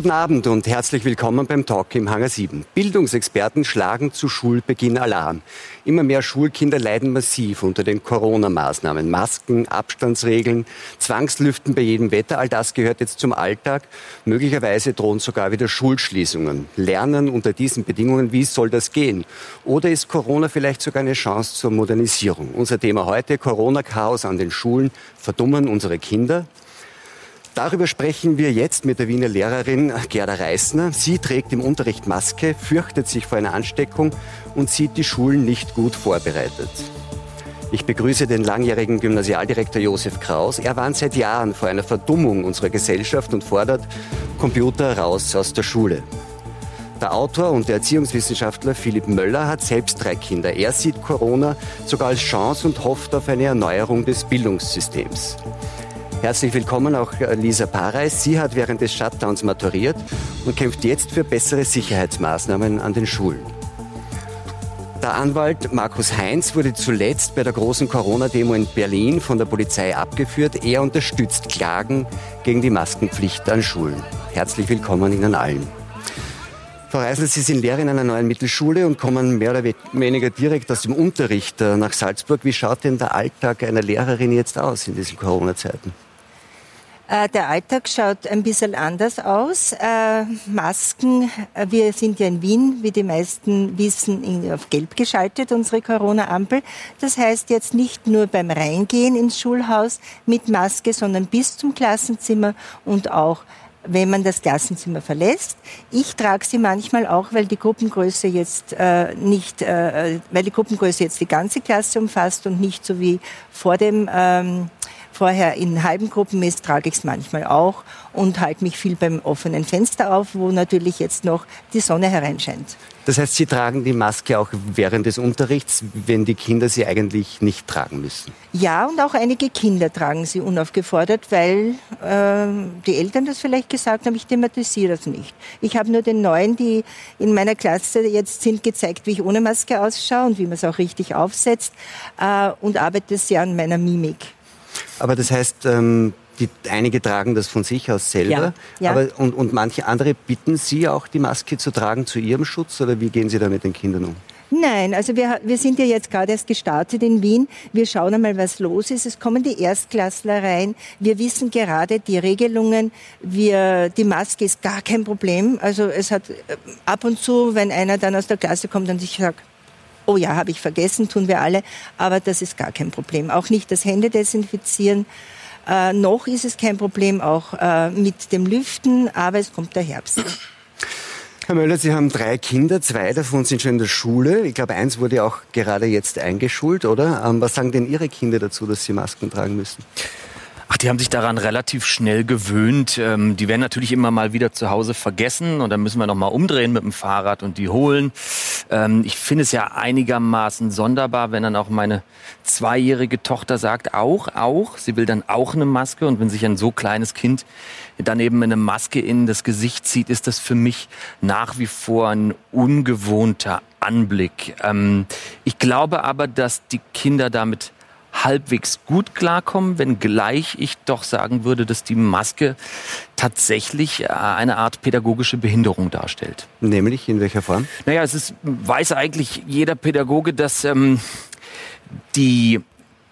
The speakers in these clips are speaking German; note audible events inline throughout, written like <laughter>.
Guten Abend und herzlich willkommen beim Talk im Hangar 7. Bildungsexperten schlagen zu Schulbeginn Alarm. Immer mehr Schulkinder leiden massiv unter den Corona-Maßnahmen. Masken, Abstandsregeln, Zwangslüften bei jedem Wetter, all das gehört jetzt zum Alltag. Möglicherweise drohen sogar wieder Schulschließungen. Lernen unter diesen Bedingungen, wie soll das gehen? Oder ist Corona vielleicht sogar eine Chance zur Modernisierung? Unser Thema heute, Corona-Chaos an den Schulen. Verdummen unsere Kinder? Darüber sprechen wir jetzt mit der Wiener Lehrerin Gerda Reisner. Sie trägt im Unterricht Maske, fürchtet sich vor einer Ansteckung und sieht die Schulen nicht gut vorbereitet. Ich begrüße den langjährigen Gymnasialdirektor Josef Kraus. Er warnt seit Jahren vor einer Verdummung unserer Gesellschaft und fordert Computer raus aus der Schule. Der Autor und der Erziehungswissenschaftler Philipp Möller hat selbst drei Kinder. Er sieht Corona sogar als Chance und hofft auf eine Erneuerung des Bildungssystems. Herzlich willkommen auch äh, Lisa Pareis. Sie hat während des Shutdowns maturiert und kämpft jetzt für bessere Sicherheitsmaßnahmen an den Schulen. Der Anwalt Markus Heinz wurde zuletzt bei der großen Corona-Demo in Berlin von der Polizei abgeführt. Er unterstützt Klagen gegen die Maskenpflicht an Schulen. Herzlich willkommen Ihnen allen. Frau Reisel, Sie sind Lehrerin einer neuen Mittelschule und kommen mehr oder weniger direkt aus dem Unterricht äh, nach Salzburg. Wie schaut denn der Alltag einer Lehrerin jetzt aus in diesen Corona-Zeiten? Äh, der Alltag schaut ein bisschen anders aus. Äh, Masken, äh, wir sind ja in Wien, wie die meisten wissen, auf gelb geschaltet, unsere Corona-Ampel. Das heißt jetzt nicht nur beim Reingehen ins Schulhaus mit Maske, sondern bis zum Klassenzimmer und auch wenn man das Klassenzimmer verlässt. Ich trage sie manchmal auch, weil die Gruppengröße jetzt äh, nicht, äh, weil die Gruppengröße jetzt die ganze Klasse umfasst und nicht so wie vor dem ähm, vorher in halben Gruppen ist, trage ich es manchmal auch und halte mich viel beim offenen Fenster auf, wo natürlich jetzt noch die Sonne hereinscheint. Das heißt, Sie tragen die Maske auch während des Unterrichts, wenn die Kinder sie eigentlich nicht tragen müssen? Ja, und auch einige Kinder tragen sie unaufgefordert, weil äh, die Eltern das vielleicht gesagt haben, ich thematisiere das nicht. Ich habe nur den Neuen, die in meiner Klasse jetzt sind, gezeigt, wie ich ohne Maske ausschaue und wie man es auch richtig aufsetzt äh, und arbeite sehr an meiner Mimik. Aber das heißt, ähm, die, einige tragen das von sich aus selber. Ja, ja. Aber, und, und manche andere bitten Sie auch, die Maske zu tragen zu Ihrem Schutz? Oder wie gehen Sie da mit den Kindern um? Nein, also wir, wir sind ja jetzt gerade erst gestartet in Wien. Wir schauen einmal, was los ist. Es kommen die Erstklässler rein. Wir wissen gerade die Regelungen. Wir, die Maske ist gar kein Problem. Also es hat äh, ab und zu, wenn einer dann aus der Klasse kommt und sich sagt, oh ja, habe ich vergessen, tun wir alle, aber das ist gar kein Problem. Auch nicht das Hände desinfizieren. Äh, noch ist es kein Problem, auch äh, mit dem Lüften, aber es kommt der Herbst. Herr Möller, Sie haben drei Kinder, zwei davon sind schon in der Schule. Ich glaube, eins wurde auch gerade jetzt eingeschult, oder? Ähm, was sagen denn Ihre Kinder dazu, dass sie Masken tragen müssen? Ach, die haben sich daran relativ schnell gewöhnt. Ähm, die werden natürlich immer mal wieder zu Hause vergessen und dann müssen wir noch mal umdrehen mit dem Fahrrad und die holen. Ähm, ich finde es ja einigermaßen sonderbar, wenn dann auch meine zweijährige Tochter sagt, auch, auch, sie will dann auch eine Maske und wenn sich ein so kleines Kind dann eben eine Maske in das Gesicht zieht, ist das für mich nach wie vor ein ungewohnter Anblick. Ähm, ich glaube aber, dass die Kinder damit halbwegs gut klarkommen, wenngleich ich doch sagen würde, dass die Maske tatsächlich äh, eine Art pädagogische Behinderung darstellt. Nämlich in welcher Form? Naja, es ist, weiß eigentlich jeder Pädagoge, dass ähm, die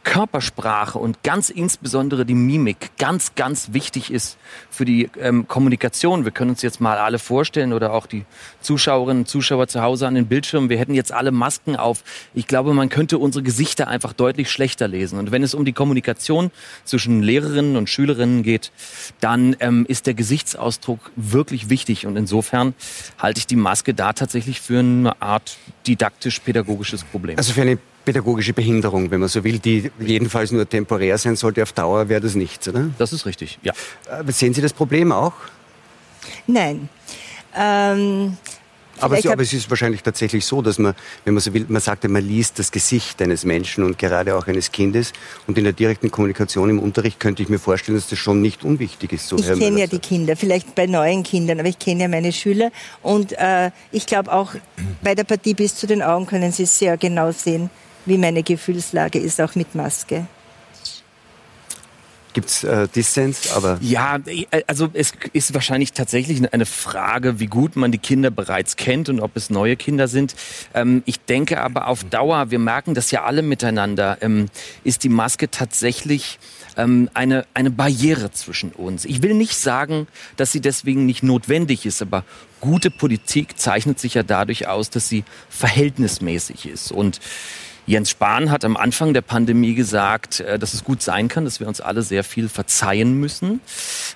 Körpersprache und ganz insbesondere die Mimik ganz, ganz wichtig ist für die ähm, Kommunikation. Wir können uns jetzt mal alle vorstellen oder auch die Zuschauerinnen und Zuschauer zu Hause an den Bildschirmen. Wir hätten jetzt alle Masken auf. Ich glaube, man könnte unsere Gesichter einfach deutlich schlechter lesen. Und wenn es um die Kommunikation zwischen Lehrerinnen und Schülerinnen geht, dann ähm, ist der Gesichtsausdruck wirklich wichtig. Und insofern halte ich die Maske da tatsächlich für eine Art didaktisch-pädagogisches Problem. Also für eine pädagogische Behinderung, wenn man so will, die jedenfalls nur temporär sein sollte. Auf Dauer wäre das nichts, oder? Das ist richtig, ja. Äh, sehen Sie das Problem auch? Nein. Ähm, aber, so, aber, es ist wahrscheinlich tatsächlich so, dass man, wenn man so will, man sagt, man liest das Gesicht eines Menschen und gerade auch eines Kindes. Und in der direkten Kommunikation im Unterricht könnte ich mir vorstellen, dass das schon nicht unwichtig ist. So ich kenne ja die Kinder, vielleicht bei neuen Kindern, aber ich kenne ja meine Schüler. Und äh, ich glaube auch bei der Partie bis zu den Augen können Sie sehr genau sehen, wie meine Gefühlslage ist, auch mit Maske. Gibt es äh, Dissens? Aber ja, äh, also es ist wahrscheinlich tatsächlich eine Frage, wie gut man die Kinder bereits kennt und ob es neue Kinder sind. Ähm, ich denke aber auf Dauer, wir merken das ja alle miteinander, ähm, ist die Maske tatsächlich ähm, eine, eine Barriere zwischen uns. Ich will nicht sagen, dass sie deswegen nicht notwendig ist, aber gute Politik zeichnet sich ja dadurch aus, dass sie verhältnismäßig ist. Und Jens Spahn hat am Anfang der Pandemie gesagt, äh, dass es gut sein kann, dass wir uns alle sehr viel verzeihen müssen.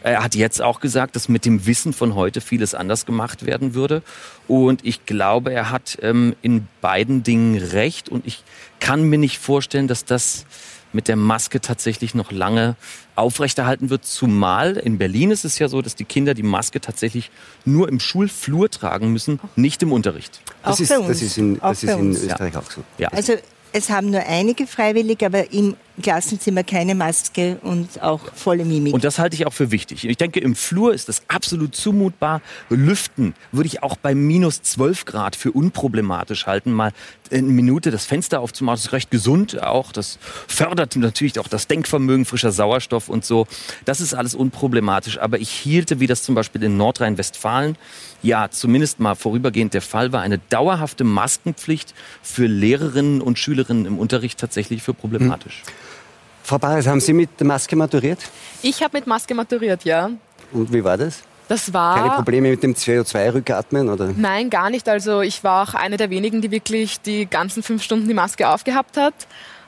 Er hat jetzt auch gesagt, dass mit dem Wissen von heute vieles anders gemacht werden würde. Und ich glaube, er hat ähm, in beiden Dingen recht. Und ich kann mir nicht vorstellen, dass das mit der Maske tatsächlich noch lange aufrechterhalten wird. Zumal in Berlin ist es ja so, dass die Kinder die Maske tatsächlich nur im Schulflur tragen müssen, nicht im Unterricht. Das, ist, das ist, in, das ist in Österreich ja. auch so. Ja. Also es haben nur einige freiwillig, aber im Klassenzimmer keine Maske und auch volle Mimik. Und das halte ich auch für wichtig. Ich denke, im Flur ist das absolut zumutbar. Lüften würde ich auch bei minus 12 Grad für unproblematisch halten. Mal eine Minute das Fenster aufzumachen, das ist recht gesund auch. Das fördert natürlich auch das Denkvermögen, frischer Sauerstoff und so. Das ist alles unproblematisch. Aber ich hielte, wie das zum Beispiel in Nordrhein-Westfalen ja zumindest mal vorübergehend der Fall war, eine dauerhafte Maskenpflicht für Lehrerinnen und Schülerinnen im Unterricht tatsächlich für problematisch. Hm. Frau Barres, haben Sie mit der Maske maturiert? Ich habe mit Maske maturiert, ja. Und wie war das? Das war. Keine Probleme mit dem CO2-Rückatmen, oder? Nein, gar nicht. Also ich war auch eine der wenigen, die wirklich die ganzen fünf Stunden die Maske aufgehabt hat.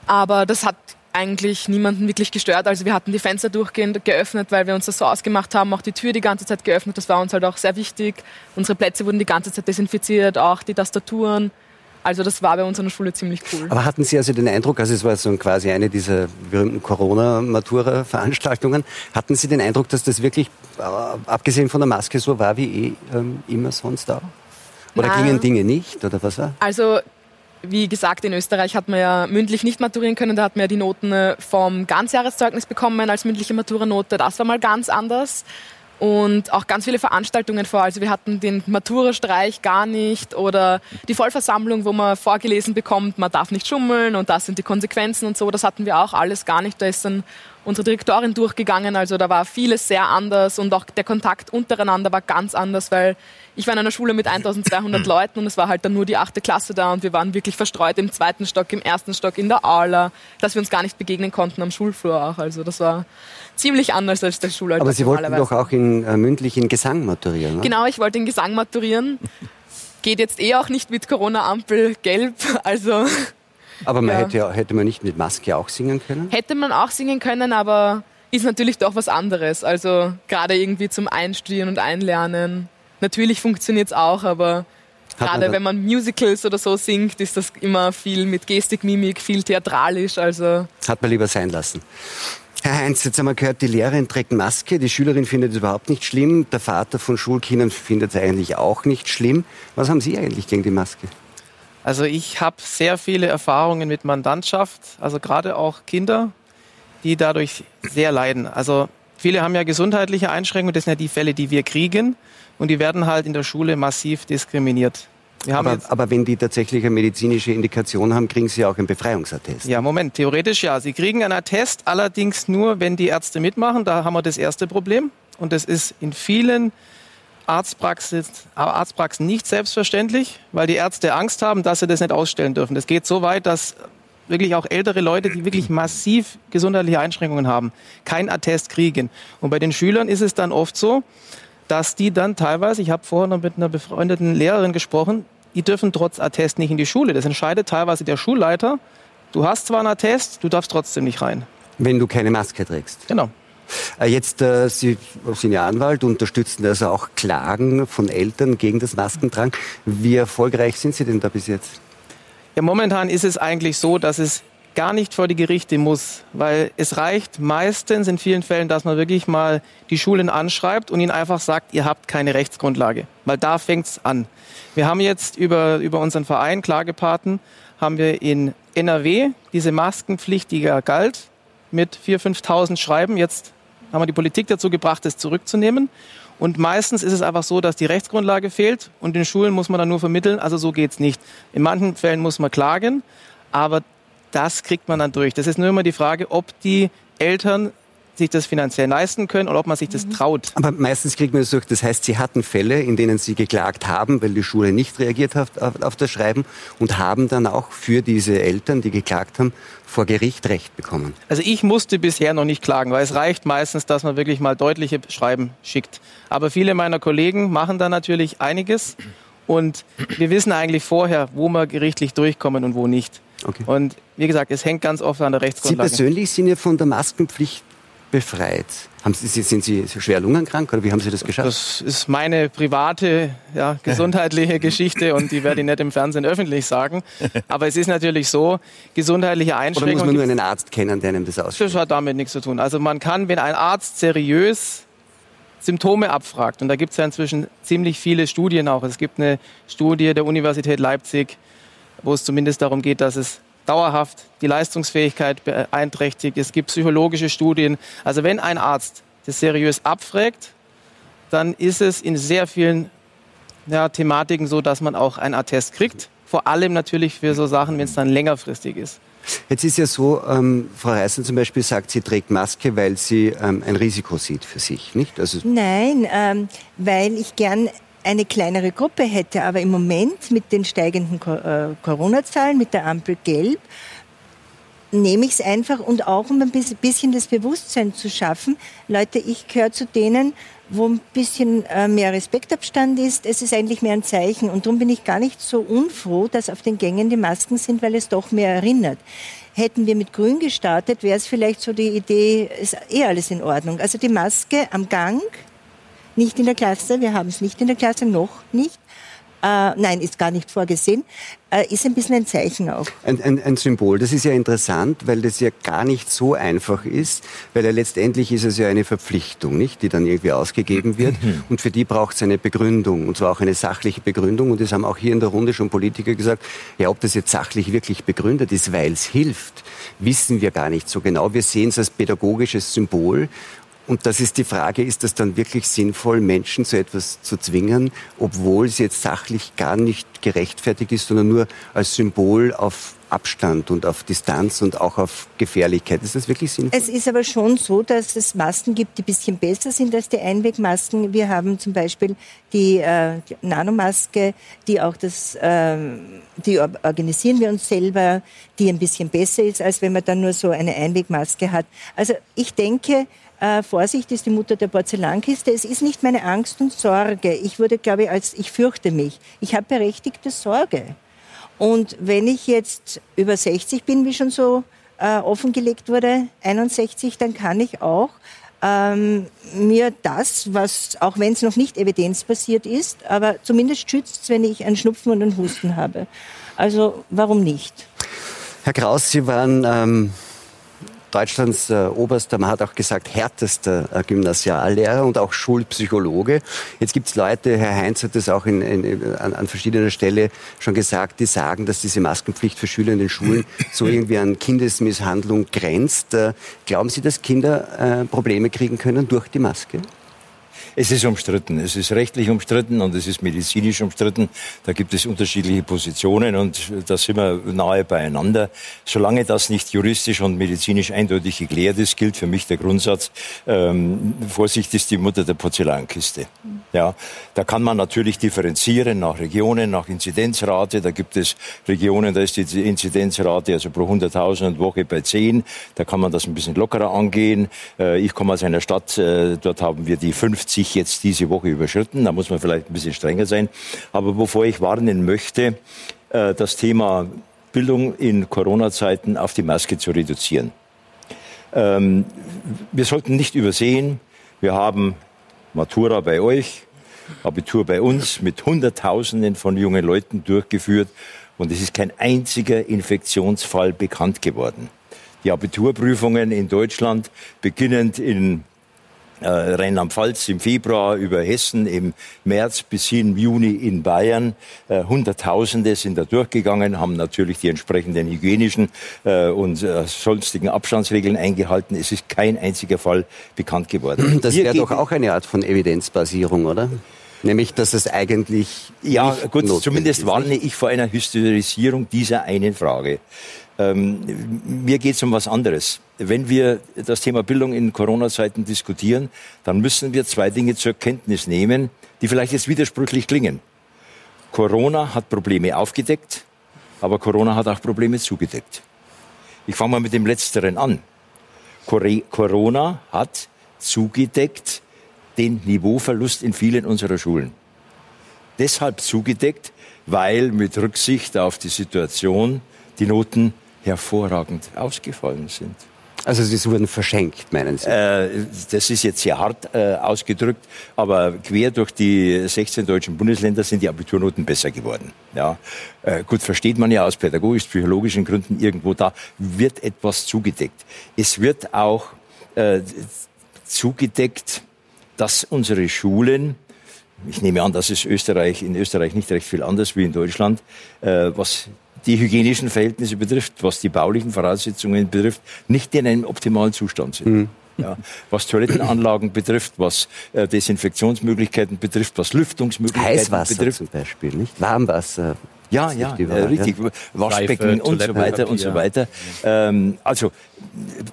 Aber das hat eigentlich niemanden wirklich gestört. Also wir hatten die Fenster durchgehend geöffnet, weil wir uns das so ausgemacht haben, auch die Tür die ganze Zeit geöffnet. Das war uns halt auch sehr wichtig. Unsere Plätze wurden die ganze Zeit desinfiziert, auch die Tastaturen. Also das war bei uns an der Schule ziemlich cool. Aber hatten Sie also den Eindruck, also es war so quasi eine dieser berühmten Corona-Matura-Veranstaltungen, hatten Sie den Eindruck, dass das wirklich, äh, abgesehen von der Maske, so war wie eh ähm, immer sonst auch? Oder Nein. gingen Dinge nicht, oder was war? Also wie gesagt, in Österreich hat man ja mündlich nicht maturieren können. Da hat man ja die Noten äh, vom Ganzjahreszeugnis bekommen als mündliche Maturanote. Das war mal ganz anders und auch ganz viele Veranstaltungen vor. Also wir hatten den Matura-Streich gar nicht oder die Vollversammlung, wo man vorgelesen bekommt, man darf nicht schummeln und das sind die Konsequenzen und so. Das hatten wir auch alles gar nicht. Da ist dann unsere Direktorin durchgegangen. Also da war vieles sehr anders und auch der Kontakt untereinander war ganz anders, weil ich war in einer Schule mit 1200 <clears throat> Leuten und es war halt dann nur die achte Klasse da und wir waren wirklich verstreut im zweiten Stock, im ersten Stock, in der Aula, dass wir uns gar nicht begegnen konnten am Schulflur auch. Also das war ziemlich anders als der Schulalltag. Aber Sie wollten doch auch in, äh, mündlich in Gesang maturieren, ne? Genau, ich wollte in Gesang maturieren. <laughs> Geht jetzt eh auch nicht mit Corona-Ampel gelb, also... Aber man ja. hätte, hätte man nicht mit Maske auch singen können? Hätte man auch singen können, aber ist natürlich doch was anderes. Also gerade irgendwie zum Einstudieren und Einlernen. Natürlich funktioniert es auch, aber gerade wenn man Musicals oder so singt, ist das immer viel mit Gestik, Mimik, viel theatralisch. Also Hat man lieber sein lassen. Herr Heinz, jetzt haben wir gehört, die Lehrerin trägt Maske, die Schülerin findet es überhaupt nicht schlimm, der Vater von Schulkindern findet es eigentlich auch nicht schlimm. Was haben Sie eigentlich gegen die Maske? Also ich habe sehr viele Erfahrungen mit Mandantschaft, also gerade auch Kinder, die dadurch sehr leiden. Also viele haben ja gesundheitliche Einschränkungen, das sind ja die Fälle, die wir kriegen und die werden halt in der Schule massiv diskriminiert. Aber, aber, wenn die tatsächlich eine medizinische Indikation haben, kriegen sie auch einen Befreiungsattest. Ja, Moment, theoretisch ja. Sie kriegen einen Attest, allerdings nur, wenn die Ärzte mitmachen. Da haben wir das erste Problem. Und das ist in vielen Arztpraxen, Arztpraxen nicht selbstverständlich, weil die Ärzte Angst haben, dass sie das nicht ausstellen dürfen. Das geht so weit, dass wirklich auch ältere Leute, die wirklich massiv gesundheitliche Einschränkungen haben, kein Attest kriegen. Und bei den Schülern ist es dann oft so, dass die dann teilweise, ich habe vorher noch mit einer befreundeten Lehrerin gesprochen, die dürfen trotz Attest nicht in die Schule. Das entscheidet teilweise der Schulleiter. Du hast zwar einen Attest, du darfst trotzdem nicht rein. Wenn du keine Maske trägst. Genau. Äh, jetzt, äh, Sie sind ja Anwalt, unterstützen also auch Klagen von Eltern gegen das Maskentragen. Wie erfolgreich sind Sie denn da bis jetzt? Ja, momentan ist es eigentlich so, dass es gar nicht vor die Gerichte muss, weil es reicht meistens in vielen Fällen, dass man wirklich mal die Schulen anschreibt und ihnen einfach sagt, ihr habt keine Rechtsgrundlage, weil da fängt's an. Wir haben jetzt über, über unseren Verein Klagepaten, haben wir in NRW diese Maskenpflicht, die ja galt, mit 4.000, 5.000 Schreiben. Jetzt haben wir die Politik dazu gebracht, das zurückzunehmen. Und meistens ist es einfach so, dass die Rechtsgrundlage fehlt und in Schulen muss man dann nur vermitteln. Also so geht's nicht. In manchen Fällen muss man klagen, aber das kriegt man dann durch. Das ist nur immer die Frage, ob die Eltern sich das finanziell leisten können oder ob man sich das traut. Aber meistens kriegt man das durch. Das heißt, Sie hatten Fälle, in denen Sie geklagt haben, weil die Schule nicht reagiert hat auf, auf das Schreiben und haben dann auch für diese Eltern, die geklagt haben, vor Gericht Recht bekommen. Also ich musste bisher noch nicht klagen, weil es reicht meistens, dass man wirklich mal deutliche Schreiben schickt. Aber viele meiner Kollegen machen da natürlich einiges und wir wissen eigentlich vorher, wo wir gerichtlich durchkommen und wo nicht. Okay. Und wie gesagt, es hängt ganz oft an der Rechtsgrundlage. Sie persönlich sind ja von der Maskenpflicht befreit. Haben Sie, sind Sie schwer lungenkrank oder wie haben Sie das geschafft? Das ist meine private, ja, gesundheitliche <laughs> Geschichte und die werde ich nicht im Fernsehen öffentlich sagen. Aber es ist natürlich so, gesundheitliche Einschränkungen. Oder muss man nur einen Arzt kennen, der einem das ausspricht? Das hat damit nichts zu tun. Also man kann, wenn ein Arzt seriös Symptome abfragt, und da gibt es ja inzwischen ziemlich viele Studien auch. Es gibt eine Studie der Universität Leipzig, wo es zumindest darum geht, dass es dauerhaft die Leistungsfähigkeit beeinträchtigt. Es gibt psychologische Studien. Also wenn ein Arzt das seriös abfragt, dann ist es in sehr vielen ja, Thematiken so, dass man auch einen Attest kriegt. Vor allem natürlich für so Sachen, wenn es dann längerfristig ist. Jetzt ist ja so, ähm, Frau Reißen zum Beispiel sagt, sie trägt Maske, weil sie ähm, ein Risiko sieht für sich, nicht? Also Nein, ähm, weil ich gern eine kleinere Gruppe hätte. Aber im Moment mit den steigenden äh, Corona-Zahlen, mit der Ampel gelb, nehme ich es einfach und auch um ein bisschen das Bewusstsein zu schaffen. Leute, ich gehöre zu denen, wo ein bisschen äh, mehr Respektabstand ist. Es ist eigentlich mehr ein Zeichen. Und darum bin ich gar nicht so unfroh, dass auf den Gängen die Masken sind, weil es doch mehr erinnert. Hätten wir mit Grün gestartet, wäre es vielleicht so die Idee, ist eh alles in Ordnung. Also die Maske am Gang, nicht in der Klasse, wir haben es nicht in der Klasse, noch nicht. Äh, nein, ist gar nicht vorgesehen, äh, ist ein bisschen ein Zeichen auch. Ein, ein, ein, Symbol. Das ist ja interessant, weil das ja gar nicht so einfach ist, weil ja letztendlich ist es ja eine Verpflichtung, nicht, die dann irgendwie ausgegeben wird. Mhm. Und für die braucht es eine Begründung, und zwar auch eine sachliche Begründung. Und das haben auch hier in der Runde schon Politiker gesagt, ja, ob das jetzt sachlich wirklich begründet ist, weil es hilft, wissen wir gar nicht so genau. Wir sehen es als pädagogisches Symbol und das ist die Frage, ist das dann wirklich sinnvoll, Menschen zu etwas zu zwingen, obwohl es jetzt sachlich gar nicht gerechtfertigt ist, sondern nur als Symbol auf Abstand und auf Distanz und auch auf Gefährlichkeit. Ist das wirklich sinnvoll? Es ist aber schon so, dass es Masken gibt, die ein bisschen besser sind als die Einwegmasken. Wir haben zum Beispiel die, äh, Nanomaske, die auch das, äh, die organisieren wir uns selber, die ein bisschen besser ist, als wenn man dann nur so eine Einwegmaske hat. Also ich denke, äh, Vorsicht ist die Mutter der Porzellankiste. Es ist nicht meine Angst und Sorge. Ich wurde, glaube ich, als ich fürchte mich. Ich habe berechtigte Sorge. Und wenn ich jetzt über 60 bin, wie schon so äh, offengelegt wurde, 61, dann kann ich auch ähm, mir das, was, auch wenn es noch nicht evidenzbasiert ist, aber zumindest schützt, wenn ich einen Schnupfen und einen Husten habe. Also warum nicht? Herr Kraus, Sie waren ähm, Deutschlands äh, oberster, man hat auch gesagt, härtester äh, Gymnasiallehrer und auch Schulpsychologe. Jetzt gibt es Leute, Herr Heinz hat das auch in, in, an, an verschiedener Stelle schon gesagt, die sagen, dass diese Maskenpflicht für Schüler in den Schulen so irgendwie an Kindesmisshandlung grenzt. Äh, glauben Sie, dass Kinder äh, Probleme kriegen können durch die Maske? Es ist umstritten. Es ist rechtlich umstritten und es ist medizinisch umstritten. Da gibt es unterschiedliche Positionen und da sind wir nahe beieinander. Solange das nicht juristisch und medizinisch eindeutig geklärt ist, gilt für mich der Grundsatz, ähm, Vorsicht ist die Mutter der Porzellankiste. Ja, da kann man natürlich differenzieren nach Regionen, nach Inzidenzrate. Da gibt es Regionen, da ist die Inzidenzrate also pro 100.000 Woche bei 10. Da kann man das ein bisschen lockerer angehen. Äh, ich komme aus einer Stadt, äh, dort haben wir die 50 sich jetzt diese Woche überschritten. Da muss man vielleicht ein bisschen strenger sein. Aber bevor ich warnen möchte, äh, das Thema Bildung in Corona-Zeiten auf die Maske zu reduzieren. Ähm, wir sollten nicht übersehen, wir haben Matura bei euch, Abitur bei uns mit Hunderttausenden von jungen Leuten durchgeführt und es ist kein einziger Infektionsfall bekannt geworden. Die Abiturprüfungen in Deutschland, beginnend in äh, Rheinland-Pfalz im Februar, über Hessen im März bis hin im Juni in Bayern. Äh, Hunderttausende sind da durchgegangen, haben natürlich die entsprechenden hygienischen äh, und äh, sonstigen Abstandsregeln eingehalten. Es ist kein einziger Fall bekannt geworden. <clears throat> Das wäre doch auch eine Art von Evidenzbasierung, oder? Nämlich, dass es eigentlich. Ja, gut, zumindest warne ich vor einer Hysterisierung dieser einen Frage. Ähm, mir geht es um was anderes. Wenn wir das Thema Bildung in Corona-Zeiten diskutieren, dann müssen wir zwei Dinge zur Kenntnis nehmen, die vielleicht jetzt widersprüchlich klingen. Corona hat Probleme aufgedeckt, aber Corona hat auch Probleme zugedeckt. Ich fange mal mit dem Letzteren an. Corona hat zugedeckt den Niveauverlust in vielen unserer Schulen. Deshalb zugedeckt, weil mit Rücksicht auf die Situation die Noten hervorragend ausgefallen sind. Also sie wurden verschenkt, meinen Sie? Äh, das ist jetzt sehr hart äh, ausgedrückt, aber quer durch die 16 deutschen Bundesländer sind die Abiturnoten besser geworden. Ja, äh, gut versteht man ja aus pädagogisch-psychologischen Gründen irgendwo da wird etwas zugedeckt. Es wird auch äh, zugedeckt, dass unsere Schulen ich nehme an, das ist Österreich, in Österreich nicht recht viel anders wie in Deutschland, äh, was die hygienischen Verhältnisse betrifft, was die baulichen Voraussetzungen betrifft, nicht in einem optimalen Zustand sind. Mhm. Ja, was Toilettenanlagen betrifft, was äh, Desinfektionsmöglichkeiten betrifft, was Lüftungsmöglichkeiten Heißwasser betrifft. zum Beispiel, nicht? Warmwasser. Ja, ja, äh, richtig. Waschbecken und so weiter und so weiter. Ähm, also,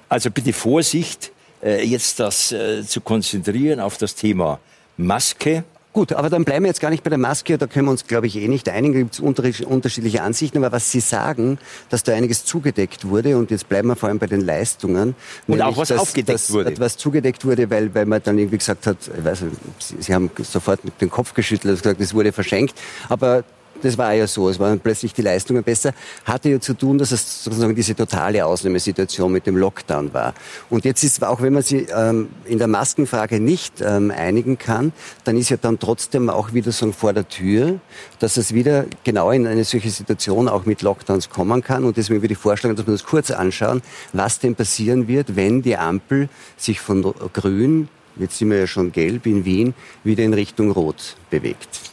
also bitte Vorsicht, äh, jetzt das äh, zu konzentrieren auf das Thema Maske Gut, aber dann bleiben wir jetzt gar nicht bei der Maske, da können wir uns, glaube ich, eh nicht einigen, da gibt es unterschiedliche Ansichten, aber was Sie sagen, dass da einiges zugedeckt wurde und jetzt bleiben wir vor allem bei den Leistungen. Und auch was dass, aufgedeckt dass, wurde. Was zugedeckt wurde, weil, weil man dann irgendwie gesagt hat, ich weiß nicht, Sie, Sie haben sofort mit dem Kopf geschüttelt und gesagt, es wurde verschenkt, aber das war ja so, es waren plötzlich die Leistungen besser, hatte ja zu tun, dass es sozusagen diese totale Ausnahmesituation mit dem Lockdown war. Und jetzt ist, auch wenn man sich ähm, in der Maskenfrage nicht ähm, einigen kann, dann ist ja dann trotzdem auch wieder so vor der Tür, dass es wieder genau in eine solche Situation auch mit Lockdowns kommen kann. Und deswegen würde ich vorschlagen, dass wir uns kurz anschauen, was denn passieren wird, wenn die Ampel sich von grün, jetzt sind wir ja schon gelb in Wien, wieder in Richtung rot bewegt.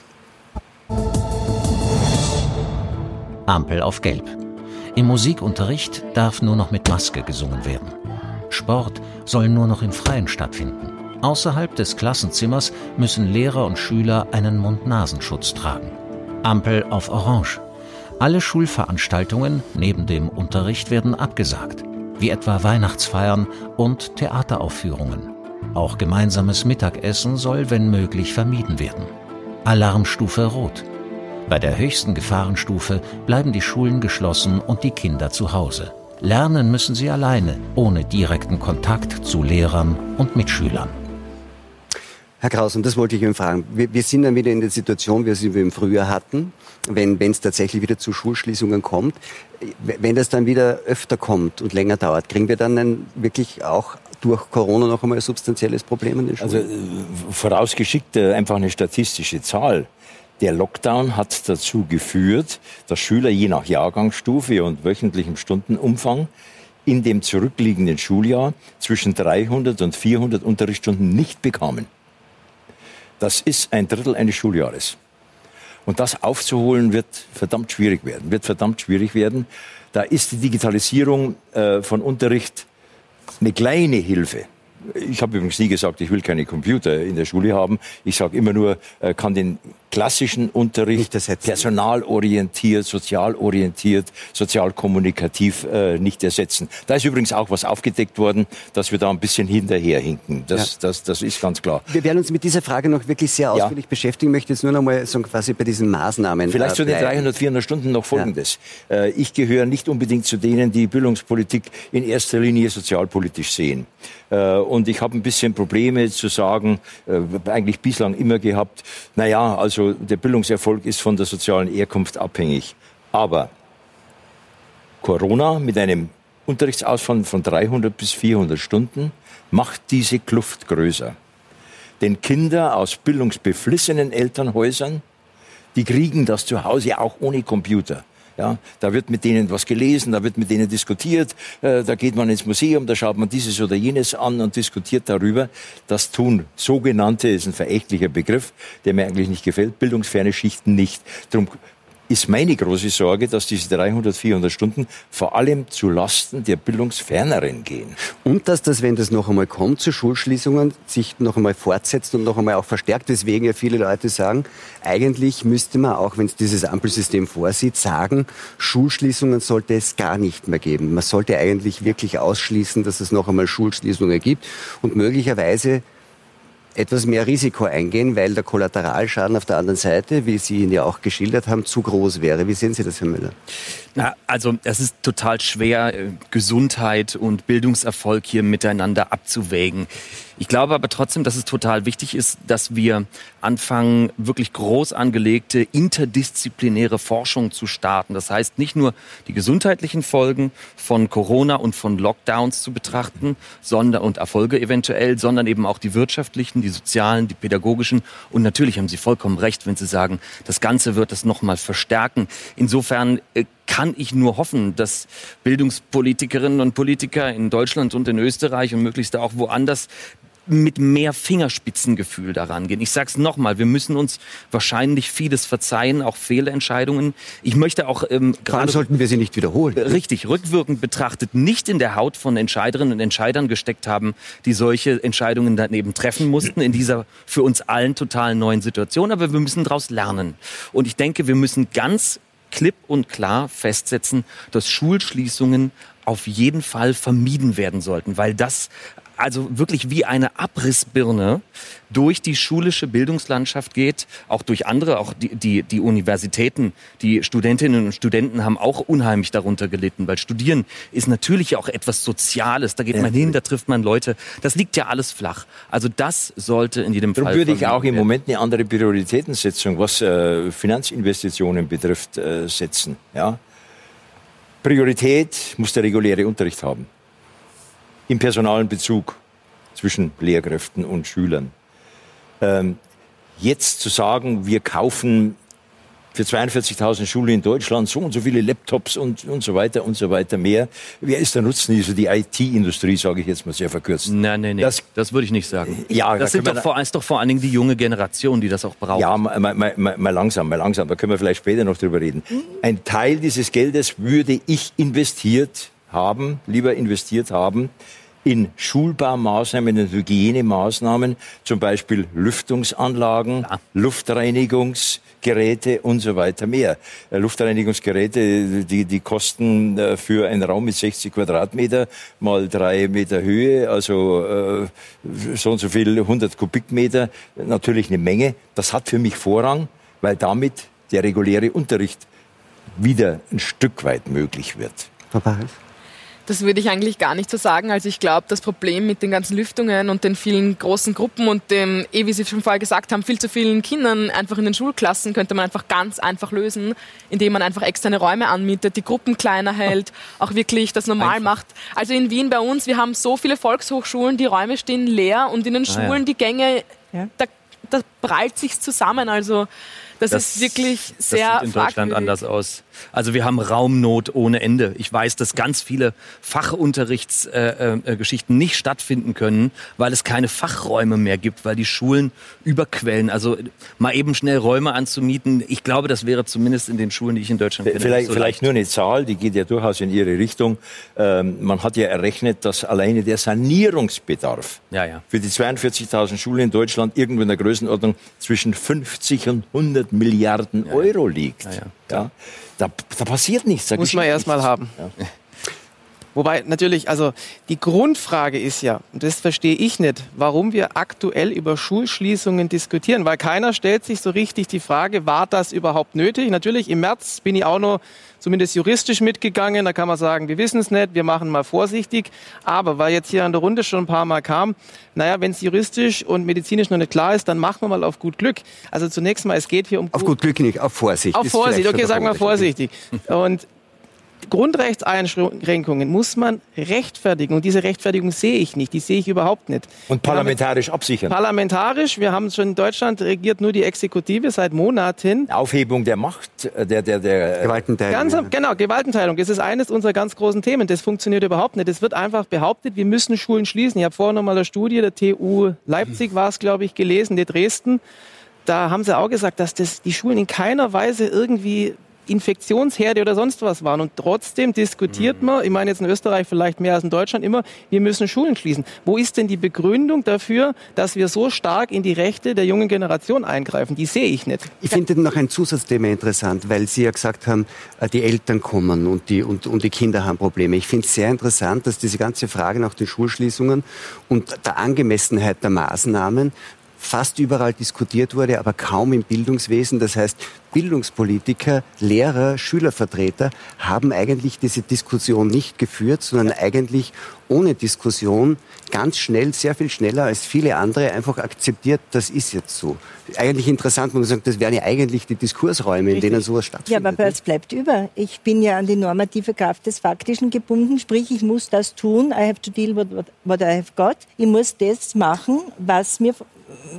Ampel auf Gelb. Im Musikunterricht darf nur noch mit Maske gesungen werden. Sport soll nur noch im Freien stattfinden. Außerhalb des Klassenzimmers müssen Lehrer und Schüler einen Mund-Nasenschutz tragen. Ampel auf Orange. Alle Schulveranstaltungen neben dem Unterricht werden abgesagt, wie etwa Weihnachtsfeiern und Theateraufführungen. Auch gemeinsames Mittagessen soll, wenn möglich, vermieden werden. Alarmstufe Rot. Bei der höchsten Gefahrenstufe bleiben die Schulen geschlossen und die Kinder zu Hause. Lernen müssen sie alleine, ohne direkten Kontakt zu Lehrern und Mitschülern. Herr Kraus, und das wollte ich Ihnen fragen. Wir, wir sind dann wieder in der Situation, wie wir sie im Frühjahr hatten, wenn es tatsächlich wieder zu Schulschließungen kommt. Wenn das dann wieder öfter kommt und länger dauert, kriegen wir dann ein, wirklich auch durch Corona noch einmal ein substanzielles Problem in den Schulen? Also äh, vorausgeschickt äh, einfach eine statistische Zahl. Der Lockdown hat dazu geführt, dass Schüler je nach Jahrgangsstufe und wöchentlichem Stundenumfang in dem zurückliegenden Schuljahr zwischen 300 und 400 Unterrichtsstunden nicht bekamen. Das ist ein Drittel eines Schuljahres. Und das aufzuholen wird verdammt schwierig werden, wird verdammt schwierig werden. Da ist die Digitalisierung äh, von Unterricht eine kleine Hilfe. Ich habe übrigens nie gesagt, ich will keine Computer in der Schule haben. Ich sage immer nur, äh, kann den klassischen Unterricht personalorientiert, sozialorientiert, sozialkommunikativ äh, nicht ersetzen. Da ist übrigens auch was aufgedeckt worden, dass wir da ein bisschen hinterherhinken. Das, ja. das, das ist ganz klar. Wir werden uns mit dieser Frage noch wirklich sehr ausführlich ja. beschäftigen. Ich möchte jetzt nur noch mal so quasi bei diesen Maßnahmen. Vielleicht äh, zu den 300, 400 Stunden noch Folgendes. Ja. Äh, ich gehöre nicht unbedingt zu denen, die Bildungspolitik in erster Linie sozialpolitisch sehen. Äh, und ich habe ein bisschen Probleme zu sagen, eigentlich bislang immer gehabt, naja, also der Bildungserfolg ist von der sozialen Herkunft abhängig. Aber Corona mit einem Unterrichtsausfall von 300 bis 400 Stunden macht diese Kluft größer. Denn Kinder aus bildungsbeflissenen Elternhäusern, die kriegen das zu Hause auch ohne Computer. Ja, da wird mit denen was gelesen, da wird mit denen diskutiert, äh, da geht man ins Museum, da schaut man dieses oder jenes an und diskutiert darüber. Das tun sogenannte, ist ein verächtlicher Begriff, der mir eigentlich nicht gefällt, bildungsferne Schichten nicht. Darum ist meine große Sorge, dass diese 300, 400 Stunden vor allem zu Lasten der Bildungsferneren gehen. Und dass das, wenn das noch einmal kommt zu Schulschließungen, sich noch einmal fortsetzt und noch einmal auch verstärkt. Deswegen ja viele Leute sagen, eigentlich müsste man, auch wenn es dieses Ampelsystem vorsieht, sagen, Schulschließungen sollte es gar nicht mehr geben. Man sollte eigentlich wirklich ausschließen, dass es noch einmal Schulschließungen gibt und möglicherweise etwas mehr Risiko eingehen, weil der Kollateralschaden auf der anderen Seite, wie Sie ihn ja auch geschildert haben, zu groß wäre. Wie sehen Sie das, Herr Müller? Na, also es ist total schwer, äh, Gesundheit und Bildungserfolg hier miteinander abzuwägen. Ich glaube aber trotzdem, dass es total wichtig ist, dass wir anfangen, wirklich groß angelegte interdisziplinäre Forschung zu starten. Das heißt, nicht nur die gesundheitlichen Folgen von Corona und von Lockdowns zu betrachten, sondern und Erfolge eventuell, sondern eben auch die wirtschaftlichen, die sozialen, die pädagogischen. Und natürlich haben Sie vollkommen recht, wenn Sie sagen, das Ganze wird das nochmal verstärken. Insofern äh, kann ich nur hoffen, dass Bildungspolitikerinnen und Politiker in Deutschland und in Österreich und möglichst auch woanders mit mehr Fingerspitzengefühl daran gehen. Ich sage es nochmal, wir müssen uns wahrscheinlich vieles verzeihen, auch Fehlentscheidungen. Ich möchte auch ähm, gerade sollten wir sie nicht wiederholen. Richtig, rückwirkend betrachtet nicht in der Haut von Entscheiderinnen und Entscheidern gesteckt haben, die solche Entscheidungen daneben treffen mussten in dieser für uns allen total neuen Situation. Aber wir müssen daraus lernen. Und ich denke, wir müssen ganz klipp und klar festsetzen, dass Schulschließungen auf jeden Fall vermieden werden sollten, weil das also wirklich wie eine Abrissbirne durch die schulische Bildungslandschaft geht, auch durch andere, auch die, die, die Universitäten, die Studentinnen und Studenten haben auch unheimlich darunter gelitten, weil Studieren ist natürlich auch etwas Soziales, da geht man hin, da trifft man Leute, das liegt ja alles flach. Also das sollte in jedem Darum Fall. würde ich auch im Moment eine andere Prioritätensetzung, was äh, Finanzinvestitionen betrifft, äh, setzen. Ja? Priorität muss der reguläre Unterricht haben. Im personalen Bezug zwischen Lehrkräften und Schülern. Ähm, jetzt zu sagen, wir kaufen für 42.000 Schulen in Deutschland so und so viele Laptops und, und so weiter und so weiter mehr. Wer ist der Nutznießer? Die IT-Industrie, sage ich jetzt mal sehr verkürzt. Nein, nein, nein. Das, das würde ich nicht sagen. Ja, das da sind doch vor, ist doch vor allen Dingen die junge Generation, die das auch braucht. Ja, mal, mal, mal, mal langsam, mal langsam. Da können wir vielleicht später noch drüber reden. Ein Teil dieses Geldes würde ich investiert haben, lieber investiert haben, in Schulbaumaßnahmen, in Hygienemaßnahmen, zum Beispiel Lüftungsanlagen, Ja. Luftreinigungsgeräte und so weiter mehr. Äh, Luftreinigungsgeräte, die, die kosten äh, für einen Raum mit 60 Quadratmeter mal drei Meter Höhe, also äh, so und so viel 100 Kubikmeter, natürlich eine Menge. Das hat für mich Vorrang, weil damit der reguläre Unterricht wieder ein Stück weit möglich wird. Frau Barres? Das würde ich eigentlich gar nicht so sagen. Also ich glaube, das Problem mit den ganzen Lüftungen und den vielen großen Gruppen und dem, eh wie Sie schon vorher gesagt haben, viel zu vielen Kindern einfach in den Schulklassen könnte man einfach ganz einfach lösen, indem man einfach externe Räume anmietet, die Gruppen kleiner hält, <laughs> auch wirklich das normal Einfach. macht. Also in Wien bei uns, wir haben so viele Volkshochschulen, die Räume stehen leer und in den ja. Schulen die Gänge, Ja. da, da prallt sich's zusammen. Also das, ist wirklich sehr das sieht in Deutschland fragwürdig. anders aus. Also wir haben Raumnot ohne Ende. Ich weiß, dass ganz viele Fachunterrichtsgeschichten äh, äh, nicht stattfinden können, weil es keine Fachräume mehr gibt, weil die Schulen überquellen. Also mal eben schnell Räume anzumieten, ich glaube, das wäre zumindest in den Schulen, die ich in Deutschland kenne, Vielleicht, nicht so vielleicht leicht. nur eine Zahl, die geht ja durchaus in Ihre Richtung. Ähm, man hat ja errechnet, dass alleine der Sanierungsbedarf Ja, ja. für die 42.000 Schulen in Deutschland irgendwo in der Größenordnung zwischen 50 und 100 Milliarden Euro liegt. Ja, ja. Ja, Da, da passiert nichts. Da Muss man geschieht erst mal nichts. haben. Wobei natürlich, also die Grundfrage ist ja, und das verstehe ich nicht, warum wir aktuell über Schulschließungen diskutieren, weil keiner stellt sich so richtig die Frage, war das überhaupt nötig? Natürlich, im März bin ich auch noch zumindest juristisch mitgegangen, da kann man sagen, wir wissen es nicht, wir machen mal vorsichtig, aber weil jetzt hier an der Runde schon ein paar Mal kam, naja, wenn es juristisch und medizinisch noch nicht klar ist, dann machen wir mal auf gut Glück. Also zunächst mal, es geht hier um Auf gut Glück nicht, auf Vorsicht. auf Vorsicht, okay, sagen wir vorsichtig. <laughs> Und Grundrechtseinschränkungen muss man rechtfertigen. Und diese Rechtfertigung sehe ich nicht. Die sehe ich überhaupt nicht. Und parlamentarisch absichern. Parlamentarisch, wir haben schon in Deutschland regiert nur die Exekutive seit Monaten. Aufhebung der Macht, äh, der, der, der, Gewaltenteilung. Ganz, genau, Gewaltenteilung. Das ist eines unserer ganz großen Themen. Das funktioniert überhaupt nicht. Es wird einfach behauptet, wir müssen Schulen schließen. Ich habe vorhin noch mal eine Studie der TU Leipzig war es, glaube ich, gelesen, die Dresden. Da haben sie auch gesagt, dass das die Schulen in keiner Weise irgendwie Infektionsherde oder sonst was waren. Und trotzdem diskutiert mhm. man, ich meine jetzt in Österreich vielleicht mehr als in Deutschland immer, wir müssen Schulen schließen. Wo ist denn die Begründung dafür, dass wir so stark in die Rechte der jungen Generation eingreifen? Die sehe ich nicht. Ich finde noch ein Zusatzthema interessant, weil Sie ja gesagt haben, äh, die Eltern kommen und die, und, und die Kinder haben Probleme. Ich finde es sehr interessant, dass diese ganze Frage nach den Schulschließungen und der Angemessenheit der Maßnahmen fast überall diskutiert wurde, aber kaum im Bildungswesen. Das heißt, Bildungspolitiker, Lehrer, Schülervertreter haben eigentlich diese Diskussion nicht geführt, sondern eigentlich ohne Diskussion ganz schnell, sehr viel schneller als viele andere einfach akzeptiert, das ist jetzt so. Eigentlich interessant, man sagt, das wären ja eigentlich die Diskursräume, in denen sowas stattfindet. Ja, aber es bleibt über. Ich bin ja an die normative Kraft des Faktischen gebunden, sprich, ich muss das tun, I have to deal with what I have got. Ich muss das machen, was mir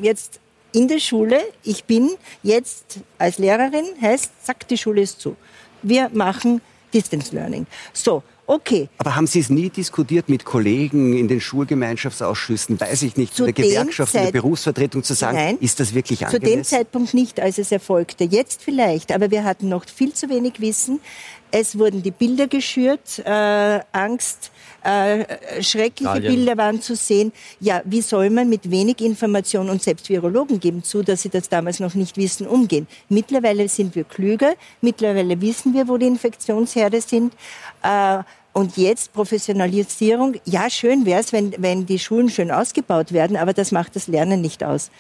jetzt in der Schule, ich bin jetzt als Lehrerin, heißt, zack, die Schule ist zu. Wir machen Distance Learning. So, okay. Aber haben Sie es nie diskutiert mit Kollegen in den Schulgemeinschaftsausschüssen, weiß ich nicht, zu der Gewerkschaft, in der Berufsvertretung zu sagen, Nein, ist das wirklich angemessen? Zu dem Zeitpunkt nicht, als es erfolgte. Jetzt vielleicht, aber wir hatten noch viel zu wenig Wissen. Es wurden die Bilder geschürt, äh, Angst, äh, schreckliche Italien. Bilder waren zu sehen. Ja, wie soll man mit wenig Information und selbst Virologen geben zu, dass sie das damals noch nicht wissen, umgehen? Mittlerweile sind wir klüger. Mittlerweile wissen wir, wo die Infektionsherde sind. Äh, und jetzt Professionalisierung. Ja, schön wäre es, wenn, wenn die Schulen schön ausgebaut werden, aber das macht das Lernen nicht aus.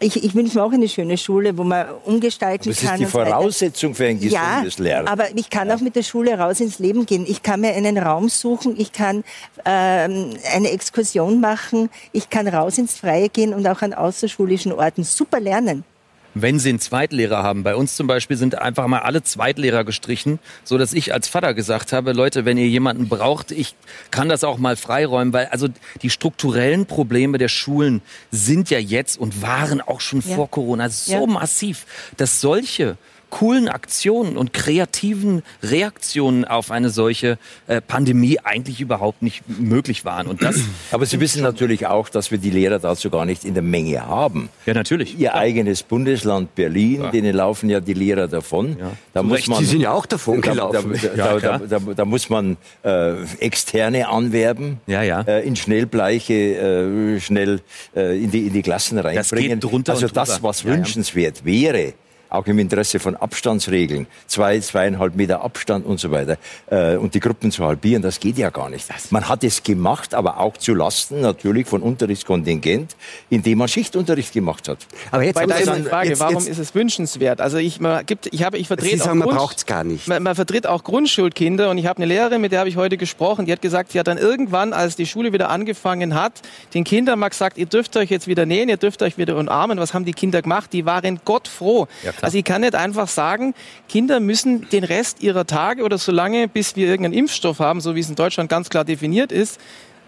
Ich, ich wünsche mir auch eine schöne Schule, wo man umgestalten das kann. Das ist die Voraussetzung für ein gesundes ja, Lernen. aber ich kann auch mit der Schule raus ins Leben gehen. Ich kann mir einen Raum suchen, ich kann ähm, eine Exkursion machen, ich kann raus ins Freie gehen und auch an außerschulischen Orten super lernen wenn sie einen Zweitlehrer haben. Bei uns zum Beispiel sind einfach mal alle Zweitlehrer gestrichen, so dass ich als Vater gesagt habe, Leute, wenn ihr jemanden braucht, ich kann das auch mal freiräumen, weil also die strukturellen Probleme der Schulen sind ja jetzt und waren auch schon ja. vor Corona so ja. massiv, dass solche coolen Aktionen und kreativen Reaktionen auf eine solche äh, Pandemie eigentlich überhaupt nicht möglich waren. Und das <clears throat> Aber Sie wissen natürlich auch, dass wir die Lehrer dazu gar nicht in der Menge haben. Ja, natürlich. Ihr ja. eigenes Bundesland Berlin, ja. denen laufen ja die Lehrer davon. Ja. Da muss Recht. man, Sie sind ja auch davon gelaufen. Da, da, da, da muss man äh, Externe anwerben, ja, ja. Äh, in Schnellbleiche äh, schnell äh, in, die, in die Klassen reinbringen. Das geht drunter also das, was wünschenswert wäre, auch im Interesse von Abstandsregeln, zwei, zweieinhalb Meter Abstand und so weiter, äh, und die Gruppen zu halbieren, das geht ja gar nicht. Man hat es gemacht, aber auch zu Lasten natürlich von Unterrichtskontingent, indem man Schichtunterricht gemacht hat. Aber jetzt da ist die Frage, jetzt, warum jetzt, ist es wünschenswert? Also ich, man gibt, ich habe, ich vertrete Sie sagen, man braucht es gar nicht. Man, man, vertritt auch Grundschulkinder und ich habe eine Lehrerin, mit der habe ich heute gesprochen, die hat gesagt, sie hat dann irgendwann, als die Schule wieder angefangen hat, den Kindern mal gesagt, ihr dürft euch jetzt wieder nähen, ihr dürft euch wieder umarmen. Was haben die Kinder gemacht? Die waren Gott froh. Ja, also ich kann nicht einfach sagen, Kinder müssen den Rest ihrer Tage oder so lange, bis wir irgendeinen Impfstoff haben, so wie es in Deutschland ganz klar definiert ist,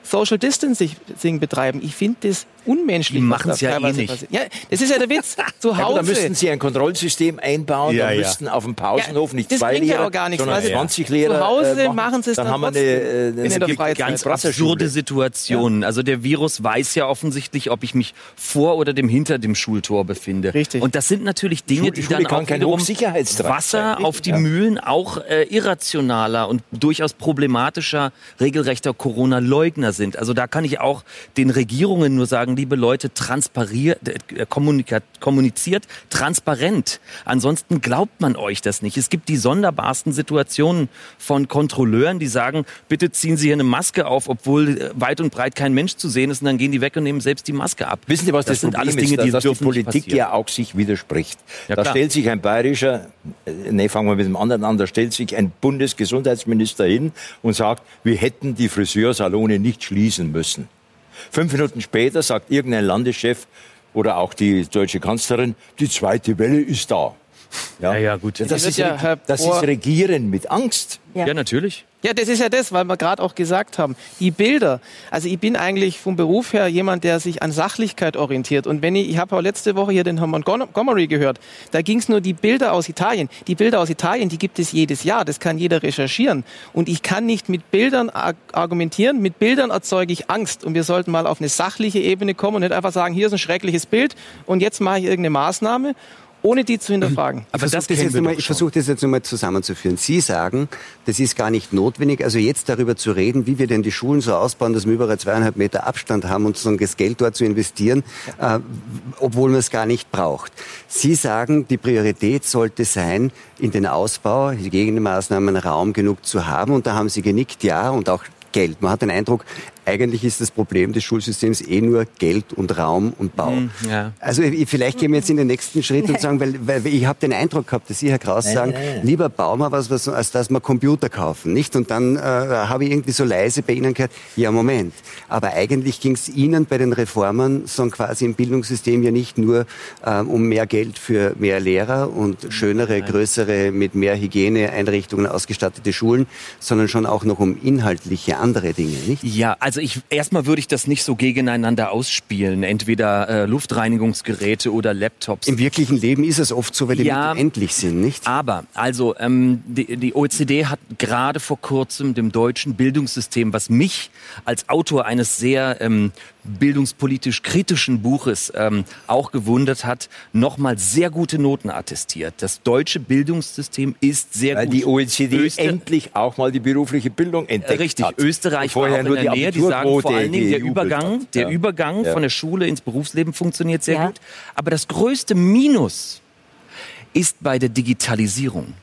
Social Distancing betreiben. Ich finde das unmenschlich. Die machen es ja eh nicht. Ja, das ist ja der Witz. <laughs> Zu Hause. Ja, da müssten Sie ein Kontrollsystem einbauen. Ja, da ja. müssten auf dem Pausenhof nicht das zwei Lehrer, ja gar nichts, sondern 20 Lehrer Zu Hause äh, machen Sie es dann, dann haben wir eine, äh, eine, eine gibt ganz absurde Situationen. Also der Virus weiß ja offensichtlich, ob ich mich vor oder dem hinter dem Schultor befinde. Richtig. Und das sind natürlich Dinge, die dann auch wiederum Wasser auf die Mühlen auch äh, irrationaler und durchaus problematischer regelrechter Corona-Leugner sind. Also da kann ich auch den Regierungen nur sagen, liebe Leute, transpariert, äh, kommuniziert transparent. Ansonsten glaubt man euch das nicht. Es gibt die sonderbarsten Situationen von Kontrolleuren, die sagen, bitte ziehen Sie hier eine Maske auf, obwohl äh, weit und breit kein Mensch zu sehen ist. Und dann gehen die weg und nehmen selbst die Maske ab. Wissen Sie, was das, das sind alles Dinge, die dass, dass die Politik ja auch sich widerspricht. Ja, da klar. stellt sich ein bayerischer, äh, ne, fangen wir mit dem anderen an, da stellt sich ein Bundesgesundheitsminister hin und sagt, wir hätten die Friseursalone nicht schließen müssen. Fünf Minuten später sagt irgendein Landeschef oder auch die deutsche Kanzlerin, die zweite Welle ist da. Ja, ja, ja gut. Das, ist, ja, das ist Regieren mit Angst. Ja, ja natürlich. Ja, das ist ja das, weil wir gerade auch gesagt haben, die Bilder. Also ich bin eigentlich vom Beruf her jemand, der sich an Sachlichkeit orientiert. Und wenn ich, ich habe auch letzte Woche hier den Herrn Montgomery gehört, da ging es nur die Bilder aus Italien. Die Bilder aus Italien, die gibt es jedes Jahr, das kann jeder recherchieren. Und ich kann nicht mit Bildern argumentieren, mit Bildern erzeuge ich Angst. Und wir sollten mal auf eine sachliche Ebene kommen und nicht einfach sagen, hier ist ein schreckliches Bild und jetzt mache ich irgendeine Maßnahme ohne die zu hinterfragen. Aber ich versuche das, jetzt versuch das jetzt nochmal zusammenzuführen. Sie sagen, das ist gar nicht notwendig, also jetzt darüber zu reden, wie wir denn die Schulen so ausbauen, dass wir überall zweieinhalb Meter Abstand haben und sozusagen das Geld dort zu investieren, äh, obwohl man es gar nicht braucht. Sie sagen, die Priorität sollte sein, in den Ausbau, Hygienemaßnahmen Raum genug zu haben. Und da haben Sie genickt, ja, und auch Geld. Man hat den Eindruck, eigentlich ist das Problem des Schulsystems eh nur Geld und Raum und Bau. Mm, ja. Also vielleicht gehen wir jetzt in den nächsten Schritt und sagen, weil, weil ich habe den Eindruck gehabt, dass Sie, Herr Kraus, sagen, nein, nein. lieber bauen wir was, was, als dass wir Computer kaufen. nicht? Und dann äh, habe ich irgendwie so leise bei Ihnen gehört, ja Moment, aber eigentlich ging es Ihnen bei den Reformen so quasi im Bildungssystem ja nicht nur äh, um mehr Geld für mehr Lehrer und schönere, nein. größere, mit mehr Hygieneeinrichtungen ausgestattete Schulen, sondern schon auch noch um inhaltliche andere Dinge, nicht? Ja, also also ich erstmal würde ich das nicht so gegeneinander ausspielen, entweder äh, Luftreinigungsgeräte oder Laptops. Im wirklichen Leben ist es oft so, weil die ja, Mittel endlich sind, nicht? Aber also ähm, die, die OECD hat gerade vor kurzem dem deutschen Bildungssystem, was mich als Autor eines sehr ähm, bildungspolitisch kritischen Buches ähm, auch gewundert hat, nochmal sehr gute Noten attestiert. Das deutsche Bildungssystem ist sehr Weil gut. die OECD Öster endlich auch mal die berufliche Bildung entdeckt Richtig, hat. Österreich war auch in der Nähe. Die sagen vor allen Dingen, der Übergang, der ja. Übergang ja. von der Schule ins Berufsleben funktioniert sehr ja. gut. Aber das größte Minus ist bei der Digitalisierung.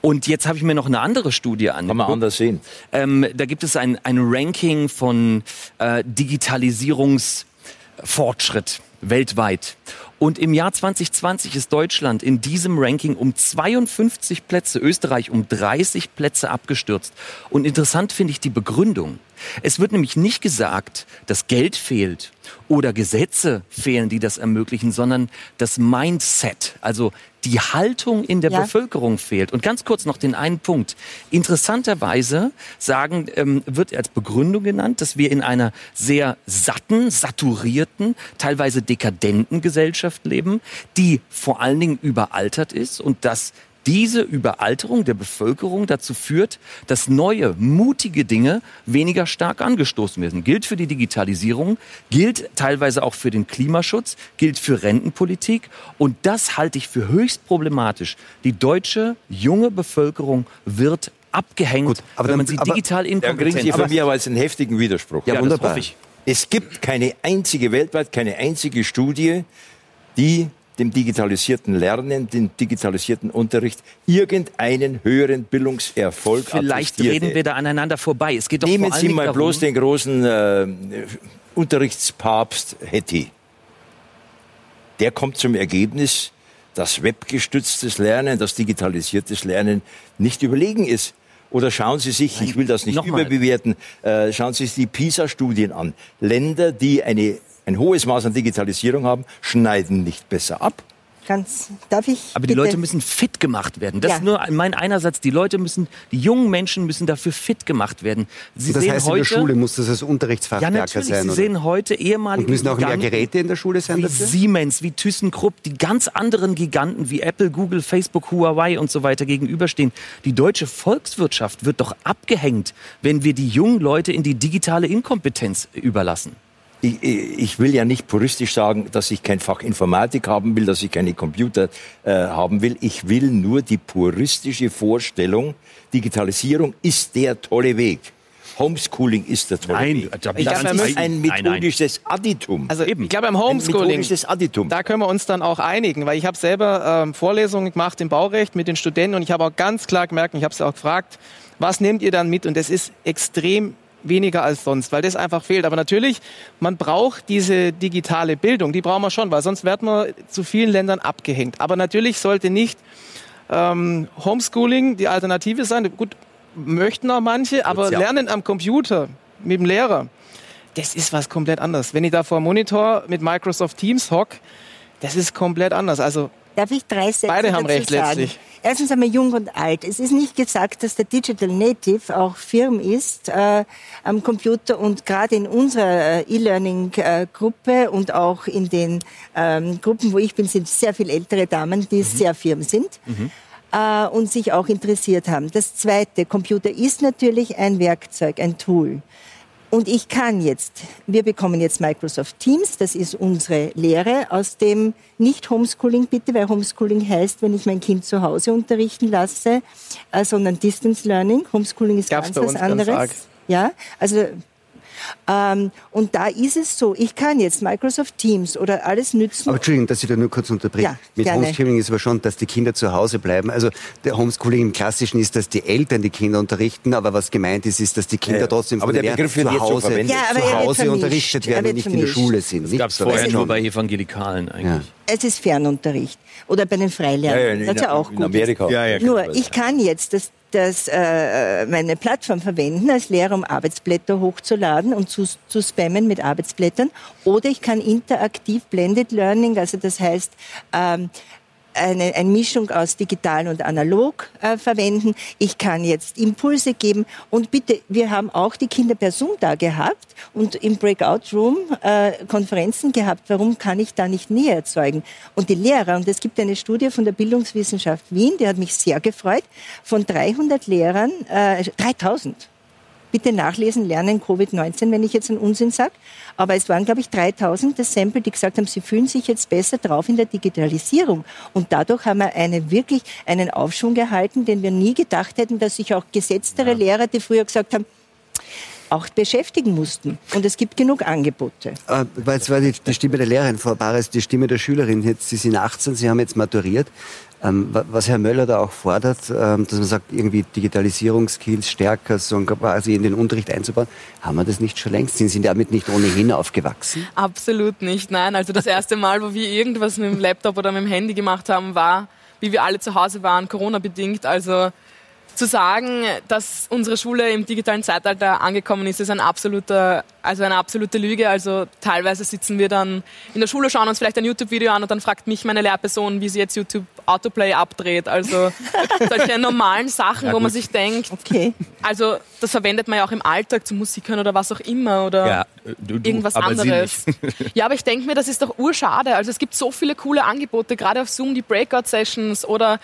Und jetzt habe ich mir noch eine andere Studie angeguckt. Kann man anders sehen. Ähm, da gibt es ein, ein Ranking von äh, Digitalisierungsfortschritt weltweit. Und im Jahr 2020 ist Deutschland in diesem Ranking um 52 Plätze, Österreich um 30 Plätze abgestürzt. Und interessant finde ich die Begründung. Es wird nämlich nicht gesagt, dass Geld fehlt oder Gesetze fehlen, die das ermöglichen, sondern das Mindset, also die Haltung in der ja. Bevölkerung fehlt. Und ganz kurz noch den einen Punkt. Interessanterweise sagen, ähm, wird als Begründung genannt, dass wir in einer sehr satten, saturierten, teilweise dekadenten Gesellschaft leben, die vor allen Dingen überaltert ist und dass diese Überalterung der Bevölkerung dazu führt, dass neue, mutige Dinge weniger stark angestoßen werden. Gilt für die Digitalisierung, gilt teilweise auch für den Klimaschutz, gilt für Rentenpolitik. Und das halte ich für höchst problematisch. Die deutsche junge Bevölkerung wird abgehängt, Gut, aber wenn man sie digital inkompetent... Da Sie von mir aber einen heftigen Widerspruch. Ja, ja wunderbar. Es gibt keine einzige weltweit, keine einzige Studie, die dem digitalisierten Lernen, dem digitalisierten Unterricht irgendeinen höheren Bildungserfolg Vielleicht reden wir da aneinander vorbei. Es geht doch Nehmen Sie mal darum, bloß den großen äh, Unterrichtspapst Hetty. Der kommt zum Ergebnis, dass webgestütztes Lernen, das digitalisiertes Lernen nicht überlegen ist. Oder schauen Sie sich, ich will das nicht überbewerten, äh, schauen Sie sich die PISA-Studien an. Länder, die eine ein hohes Maß an Digitalisierung haben, schneiden nicht besser ab. Ganz, darf ich? Aber die Leute müssen fit gemacht werden. Das ja. ist nur mein einerseits. Die Leute müssen, die jungen Menschen müssen dafür fit gemacht werden. Sie das sehen heißt, heute, in der Schule muss das als Unterrichtsfach ja, natürlich, sein. Sie oder? sehen heute ehemalige Und müssen auch mehr Geräte in der Schule sein wie dafür? Siemens, wie ThyssenKrupp, die ganz anderen Giganten wie Apple, Google, Facebook, Huawei und so weiter gegenüberstehen. Die deutsche Volkswirtschaft wird doch abgehängt, wenn wir die jungen Leute in die digitale Inkompetenz überlassen ich, ich will ja nicht puristisch sagen, dass ich kein Fach Informatik haben will, dass ich keine Computer äh, haben will. Ich will nur die puristische Vorstellung, Digitalisierung ist der tolle Weg. Homeschooling ist der tolle nein, Weg. Ich glaube, das ist ein methodisches Additum. Also Eben. ich glaube beim Homeschooling, da können wir uns dann auch einigen, weil ich habe selber ähm, Vorlesungen gemacht im Baurecht mit den Studenten und ich habe auch ganz klar gemerkt, und ich habe sie auch gefragt, was nehmt ihr dann mit? Und das ist extrem weniger als sonst, weil das einfach fehlt. Aber natürlich, man braucht diese digitale Bildung, die brauchen wir schon, weil sonst wird man zu vielen Ländern abgehängt. Aber natürlich sollte nicht ähm, Homeschooling die Alternative sein. Gut, möchten auch manche, aber Lernen am Computer mit dem Lehrer, das ist was komplett anderes. Wenn ich da vor dem Monitor mit Microsoft Teams hock, das ist komplett anders. Also Darf ich drei Sätze Beide haben recht sagen? letztlich. Erstens einmal jung und alt. Es ist nicht gesagt, dass der Digital Native auch firm ist äh, am Computer und gerade in unserer äh, E-Learning-Gruppe und auch in den ähm, Gruppen, wo ich bin, sind sehr viele ältere Damen, die mhm. sehr firm sind. Mhm. Äh, und sich auch interessiert haben. Das Zweite, Computer ist natürlich ein Werkzeug, ein Tool. Und ich kann jetzt, wir bekommen jetzt Microsoft Teams, das ist unsere Lehre aus dem nicht Homeschooling bitte, weil Homeschooling heißt, wenn ich mein Kind zu Hause unterrichten lasse, äh, sondern Distance Learning. Homeschooling ist Gab's ganz was anderes. Ja, also ähm, und da ist es so, ich kann jetzt Microsoft Teams oder alles nützen. Aber Entschuldigung, dass ich da nur kurz unterbreche. Ja, Mit gerne. Homeschooling ist aber schon, dass die Kinder zu Hause bleiben. Also der Homeschooling im Klassischen ist, dass die Eltern die Kinder unterrichten, aber was gemeint ist, ist, dass die Kinder Ja, trotzdem aber der Begriff wird zu Hause. Ja, aber zu Hause unterrichtet Er werden und nicht in der. Schule sind. Das gab es vorher nur schon. bei Evangelikalen eigentlich. Es ist Fernunterricht. Oder bei den Freilehrern. Ja, ja, das ist ja auch in gut. Amerika. Ja, ja, Nur, genau. ich kann jetzt das, das, äh, meine Plattform verwenden als Lehrer, um Arbeitsblätter hochzuladen und zu, zu spammen mit Arbeitsblättern. Oder ich kann interaktiv Blended Learning, also das heißt, ähm, eine, eine Mischung aus digital und analog äh, verwenden. Ich kann jetzt Impulse geben. Und bitte, wir haben auch die Kinder per Zoom da gehabt und im Breakout Room äh, Konferenzen gehabt. Warum kann ich da nicht Nähe erzeugen? Und die Lehrer, und es gibt eine Studie von der Bildungswissenschaft Wien, die hat mich sehr gefreut, von 300 Lehrern, äh, 3000 bitte nachlesen, lernen Covid-19, wenn ich jetzt einen Unsinn sage. Aber es waren, glaube ich, 3000 das Sample, die gesagt haben, sie fühlen sich jetzt besser drauf in der Digitalisierung. Und dadurch haben wir eine, wirklich einen Aufschwung gehalten, den wir nie gedacht hätten, dass sich auch gesetztere Lehrer, die früher gesagt haben, auch beschäftigen mussten. Und es gibt genug Angebote. Äh, weil es war die, die Stimme der Lehrerin, Frau Bares, die Stimme der Schülerin. Jetzt, Sie sind 18, Sie haben jetzt maturiert. Ähm, wa- was Herr Möller da auch fordert, ähm, dass man sagt, irgendwie Digitalisierungskills stärker so quasi in den Unterricht einzubauen, haben wir das nicht schon längst? Sind Sie damit nicht ohnehin aufgewachsen? Absolut nicht, nein. Also das erste Mal, wo wir irgendwas mit dem Laptop oder mit dem Handy gemacht haben, war, wie wir alle zu Hause waren, Corona-bedingt. Also zu sagen, dass unsere Schule im digitalen Zeitalter angekommen ist, ist ein absoluter, also eine absolute Lüge. Also teilweise sitzen wir dann in der Schule, schauen uns vielleicht ein YouTube-Video an und dann fragt mich meine Lehrperson, wie sie jetzt YouTube Autoplay abdreht. Also <laughs> solche normalen Sachen, wo man sich denkt, Okay. also das verwendet man ja auch im Alltag zum Musik hören oder was auch immer oder Ja, du, du, irgendwas aber sie anderes. nicht. <laughs> Ja, aber ich denke mir, das ist doch urschade. Also es gibt so viele coole Angebote, gerade auf Zoom, die Breakout-Sessions oder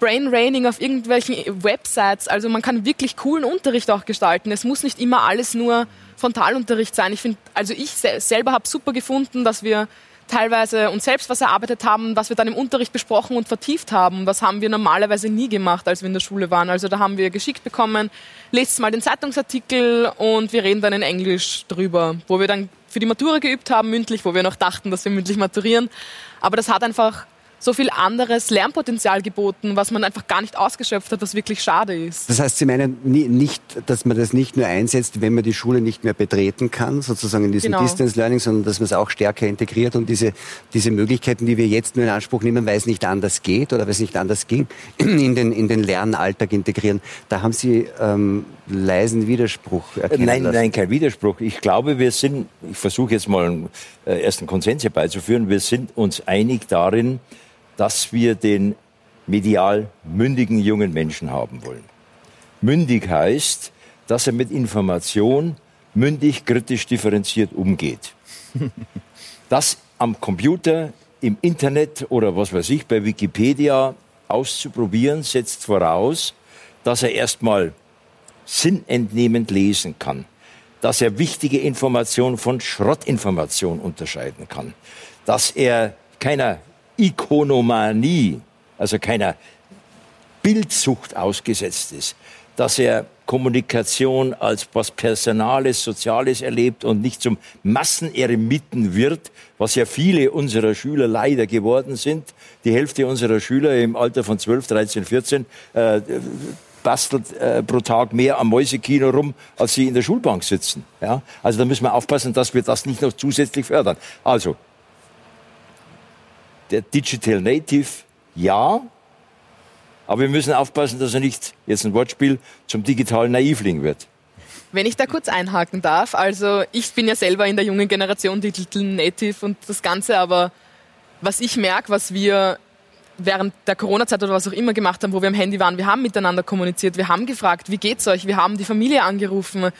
Brain Raining auf irgendwelchen Websites. Also man kann wirklich coolen Unterricht auch gestalten. Es muss nicht immer alles nur Frontalunterricht sein. Ich finde, also ich sel selber habe super gefunden, dass wir teilweise uns selbst was erarbeitet haben, was wir dann im Unterricht besprochen und vertieft haben. Was haben wir normalerweise nie gemacht, als wir in der Schule waren. Also da haben wir geschickt bekommen, lest mal den Zeitungsartikel und wir reden dann in Englisch drüber, wo wir dann für die Matura geübt haben, mündlich, wo wir noch dachten, dass wir mündlich maturieren. Aber das hat einfach so viel anderes Lernpotenzial geboten, was man einfach gar nicht ausgeschöpft hat, was wirklich schade ist. Das heißt, Sie meinen nicht, dass man das nicht nur einsetzt, wenn man die Schule nicht mehr betreten kann, sozusagen in diesem Genau. Distance Learning, sondern dass man es auch stärker integriert und diese, diese Möglichkeiten, die wir jetzt nur in Anspruch nehmen, weil es nicht anders geht oder weil es nicht anders ging, <clears throat> in den, in den Lernalltag integrieren. Da haben Sie ähm, leisen Widerspruch erkennen Nein, lassen. nein, kein Widerspruch. Ich glaube, wir sind, ich versuche jetzt mal einen äh, ersten Konsens herbeizuführen, wir sind uns einig darin, dass wir den medial mündigen jungen Menschen haben wollen. Mündig heißt, dass er mit Information mündig, kritisch, differenziert umgeht. <laughs> Das am Computer, im Internet oder was weiß ich, bei Wikipedia auszuprobieren, setzt voraus, dass er erstmal sinnentnehmend lesen kann, dass er wichtige Informationen von Schrottinformation unterscheiden kann, dass er keiner Ikonomanie, also keiner Bildsucht ausgesetzt ist, dass er Kommunikation als was Personales, Soziales erlebt und nicht zum Masseneremiten wird, was ja viele unserer Schüler leider geworden sind. Die Hälfte unserer Schüler im Alter von 12, 13, 14 äh, bastelt äh, pro Tag mehr am Mäusekino rum, als sie in der Schulbank sitzen. Ja? Also da müssen wir aufpassen, dass wir das nicht noch zusätzlich fördern. Also, der Digital Native, ja, aber wir müssen aufpassen, dass er nicht, jetzt ein Wortspiel, zum digitalen Naivling wird. Wenn ich da kurz einhaken darf, also ich bin ja selber in der jungen Generation Digital Native und das Ganze, aber was ich merke, was wir während der Corona-Zeit oder was auch immer gemacht haben, wo wir am Handy waren, wir haben miteinander kommuniziert, wir haben gefragt, wie geht's euch, wir haben die Familie angerufen.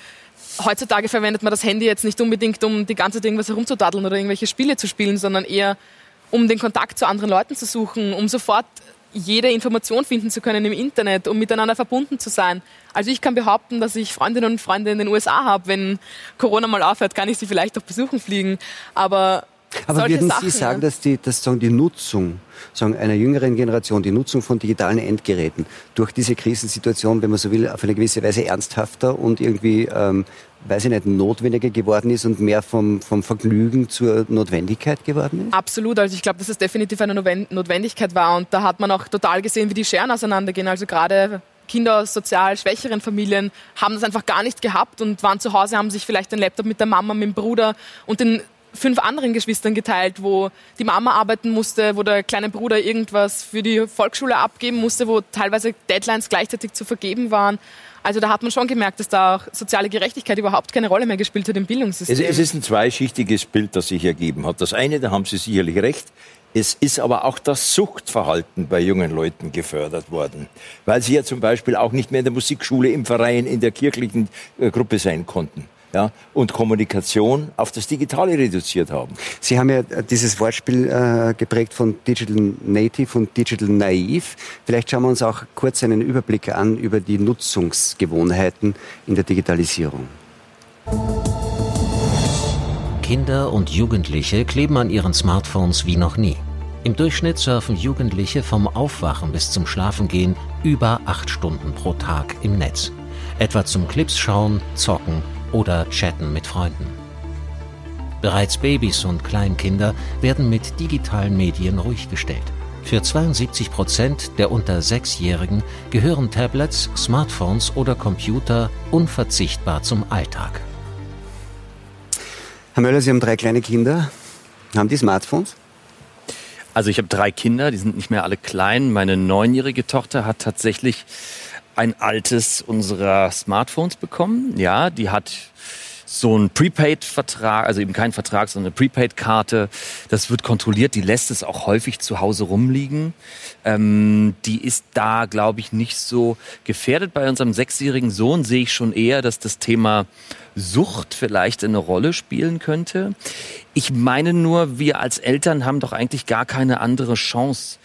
Heutzutage verwendet man das Handy jetzt nicht unbedingt, um die ganze Zeit irgendwas herumzudaddeln oder irgendwelche Spiele zu spielen, sondern eher um den Kontakt zu anderen Leuten zu suchen, um sofort jede Information finden zu können im Internet, um miteinander verbunden zu sein. Also ich kann behaupten, dass ich Freundinnen und Freunde in den USA habe. Wenn Corona mal aufhört, kann ich sie vielleicht auch besuchen fliegen. Aber aber würden Sachen, Sie sagen, dass die, dass sagen, die Nutzung sagen, einer jüngeren Generation, die Nutzung von digitalen Endgeräten durch diese Krisensituation, wenn man so will, auf eine gewisse Weise ernsthafter und irgendwie, ähm, weiß ich nicht, notwendiger geworden ist und mehr vom, vom Vergnügen zur Notwendigkeit geworden ist? Absolut. Also ich glaube, dass es definitiv eine Notwendigkeit war. Und da hat man auch total gesehen, wie die Scheren auseinandergehen. Also gerade Kinder aus sozial schwächeren Familien haben das einfach gar nicht gehabt und waren zu Hause, haben sich vielleicht den Laptop mit der Mama, mit dem Bruder und den fünf anderen Geschwistern geteilt, wo die Mama arbeiten musste, wo der kleine Bruder irgendwas für die Volksschule abgeben musste, wo teilweise Deadlines gleichzeitig zu vergeben waren. Also da hat man schon gemerkt, dass da auch soziale Gerechtigkeit überhaupt keine Rolle mehr gespielt hat im Bildungssystem. Es, es ist ein zweischichtiges Bild, das sich ergeben hat. Das eine, da haben Sie sicherlich recht, es ist aber auch das Suchtverhalten bei jungen Leuten gefördert worden, weil sie ja zum Beispiel auch nicht mehr in der Musikschule, im Verein, in der kirchlichen äh, Gruppe sein konnten ja, und Kommunikation auf das Digitale reduziert haben. Sie haben ja dieses Wortspiel äh, geprägt von Digital Native und Digital Naive. Vielleicht schauen wir uns auch kurz einen Überblick an über die Nutzungsgewohnheiten in der Digitalisierung. Kinder und Jugendliche kleben an ihren Smartphones wie noch nie. Im Durchschnitt surfen Jugendliche vom Aufwachen bis zum Schlafengehen über acht Stunden pro Tag im Netz. Etwa zum Clips schauen, zocken oder chatten mit Freunden. Bereits Babys und Kleinkinder werden mit digitalen Medien ruhig gestellt. Für 72 Prozent der unter Sechsjährigen gehören Tablets, Smartphones oder Computer unverzichtbar zum Alltag. Herr Möller, Sie haben drei kleine Kinder. Haben die Smartphones? Also ich habe drei Kinder, die sind nicht mehr alle klein. Meine neunjährige Tochter hat tatsächlich ein altes unserer Smartphones bekommen. Ja, die hat so ein Prepaid-Vertrag, also eben kein Vertrag, sondern eine Prepaid-Karte. Das wird kontrolliert. Die lässt es auch häufig zu Hause rumliegen. Ähm, die ist da, glaube ich, nicht so gefährdet. Bei unserem sechsjährigen Sohn sehe ich schon eher, dass das Thema Sucht vielleicht eine Rolle spielen könnte. Ich meine nur, wir als Eltern haben doch eigentlich gar keine andere Chance,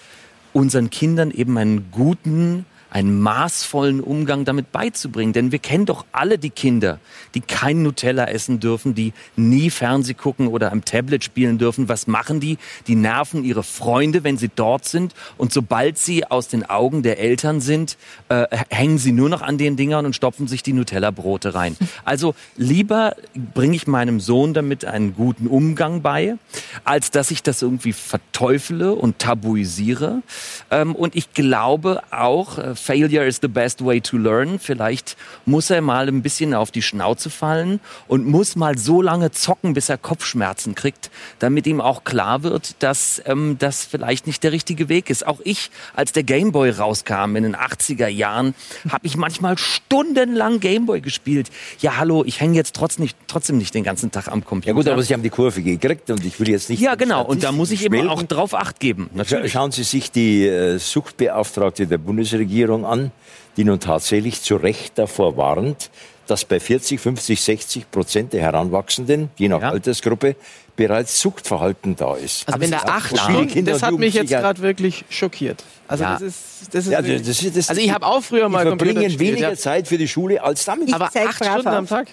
unseren Kindern eben einen guten, einen maßvollen Umgang damit beizubringen. Denn wir kennen doch alle die Kinder, die kein Nutella essen dürfen, die nie Fernseh gucken oder am Tablet spielen dürfen. Was machen die? Die nerven ihre Freunde, wenn sie dort sind. Und sobald sie aus den Augen der Eltern sind, äh, hängen sie nur noch an den Dingern und stopfen sich die Nutella-Brote rein. <laughs> Also lieber bringe ich meinem Sohn damit einen guten Umgang bei, als dass ich das irgendwie verteufele und tabuisiere. Ähm, und ich glaube auch, äh, Failure is the best way to learn. Vielleicht muss er mal ein bisschen auf die Schnauze fallen und muss mal so lange zocken, bis er Kopfschmerzen kriegt, damit ihm auch klar wird, dass ähm, das vielleicht nicht der richtige Weg ist. Auch ich, als der Gameboy rauskam in den 80er Jahren, habe ich manchmal stundenlang Gameboy gespielt. Ja, hallo, ich hänge jetzt trotzdem nicht, trotzdem nicht den ganzen Tag am Computer. Ja gut, aber Sie haben die Kurve gekriegt und ich will jetzt nicht... Ja, genau, und da muss ich eben auch drauf Acht geben. Natürlich. Schauen Sie sich die äh, Suchtbeauftragte der Bundesregierung Regierung an, die nun tatsächlich zu Recht davor warnt, dass bei 40, 50, 60 Prozent der Heranwachsenden, je nach ja. Altersgruppe, bereits Suchtverhalten da ist. Also wenn da acht Stunden, das hat mich jetzt gerade wirklich schockiert. Also ja. das ist, das ist, ja, das ist das, also ich habe auch früher mal Computer verbringen weniger ja. Zeit für die Schule als damit. Ich Aber acht Stunden auf. am Tag.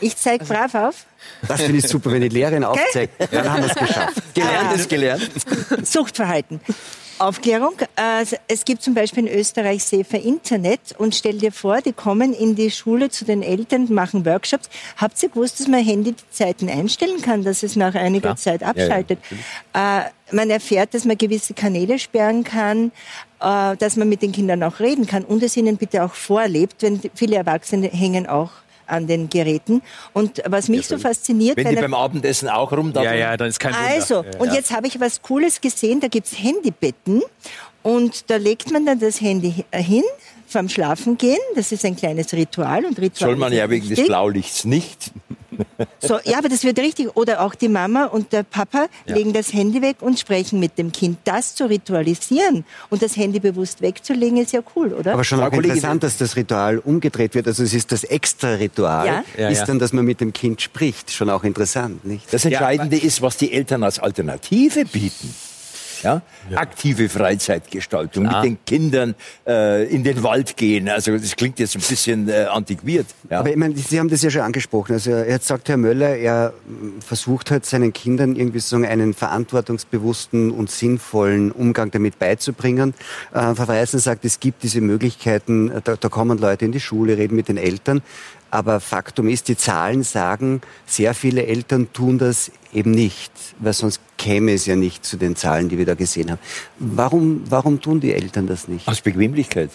Ich zeige brav auf. Das finde ich super, wenn die Lehrerin aufzeigt. Dann haben wir es geschafft. Gelernt ist gelernt. Suchtverhalten. Aufklärung. Also, es gibt zum Beispiel in Österreich Safer Internet und stell dir vor, die kommen in die Schule zu den Eltern, machen Workshops. Habt ihr gewusst, dass man Handyzeiten einstellen kann, dass es nach einiger Klar. Zeit abschaltet? Ja, ja. Äh, man erfährt, dass man gewisse Kanäle sperren kann, äh, dass man mit den Kindern auch reden kann und es ihnen bitte auch vorlebt, denn viele Erwachsene hängen auch an den Geräten. Und was mich ja, so fasziniert... Wenn die beim Abendessen auch rum Ja, ja, dann ist kein Wunder. Also, ja, und jetzt habe ich was Cooles gesehen, da gibt es Handybetten und da legt man dann das Handy hin vorm Schlafengehen. Das ist ein kleines Ritual. Und Ritual Soll man ja wegen des Blaulichts nicht. So, ja, aber das wird richtig. Oder auch die Mama und der Papa ja. legen das Handy weg und sprechen mit dem Kind. Das zu ritualisieren und das Handy bewusst wegzulegen, ist ja cool, oder? Aber schon auch interessant, dass das Ritual umgedreht wird. Also es ist das extra Ritual, ja? Ja, ist dann, dass man mit dem Kind spricht. Schon auch interessant, nicht? Das Entscheidende ist, was die Eltern als Alternative bieten. Ja? Aktive Freizeitgestaltung, Klar. mit den Kindern äh, in den Wald gehen. Also das klingt jetzt ein bisschen äh, antiquiert. Ja? Aber ich meine, Sie haben das ja schon angesprochen. Also jetzt sagt Herr Möller, er versucht halt seinen Kindern irgendwie so einen verantwortungsbewussten und sinnvollen Umgang damit beizubringen. Äh, Frau Weißen sagt, es gibt diese Möglichkeiten, da, da kommen Leute in die Schule, reden mit den Eltern. Aber Faktum ist, die Zahlen sagen, sehr viele Eltern tun das eben nicht, weil sonst käme es ja nicht zu den Zahlen, die wir da gesehen haben. Warum, warum tun die Eltern das nicht? Aus Bequemlichkeit.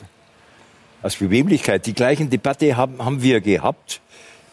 Aus Bequemlichkeit. Die gleichen Debatte haben, haben wir gehabt,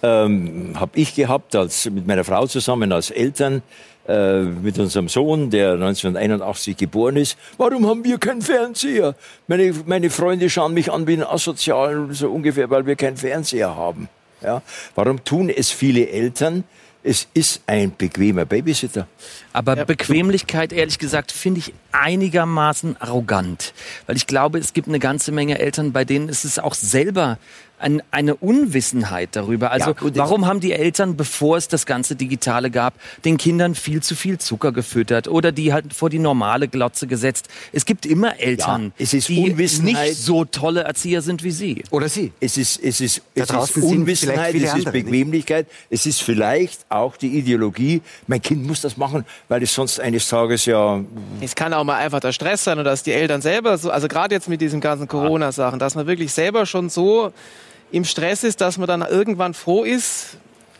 ähm, habe ich gehabt, als mit meiner Frau zusammen als Eltern äh, mit unserem Sohn, der 1981 geboren ist. Warum haben wir keinen Fernseher? Meine, meine Freunde schauen mich an wie ein Asozial, so ungefähr, weil wir keinen Fernseher haben. Ja? Warum tun es viele Eltern? Es ist ein bequemer Babysitter. Aber ja. Bequemlichkeit, ehrlich gesagt, finde ich einigermaßen arrogant. Weil ich glaube, es gibt eine ganze Menge Eltern, bei denen ist es auch selber ein, eine Unwissenheit darüber. Also ja, warum haben die Eltern, bevor es das ganze Digitale gab, den Kindern viel zu viel Zucker gefüttert oder die halt vor die normale Glotze gesetzt? Es gibt immer Eltern, ja, die nicht so tolle Erzieher sind wie sie. Oder sie. Es ist, es ist, es ist Unwissenheit, es ist Bequemlichkeit, nicht? es ist vielleicht auch die Ideologie, mein Kind muss das machen, weil es sonst eines Tages ja... Es kann auch mal einfach der Stress sein oder dass die Eltern selber so, also gerade jetzt mit diesen ganzen Corona-Sachen, dass man wirklich selber schon so im Stress ist, dass man dann irgendwann froh ist,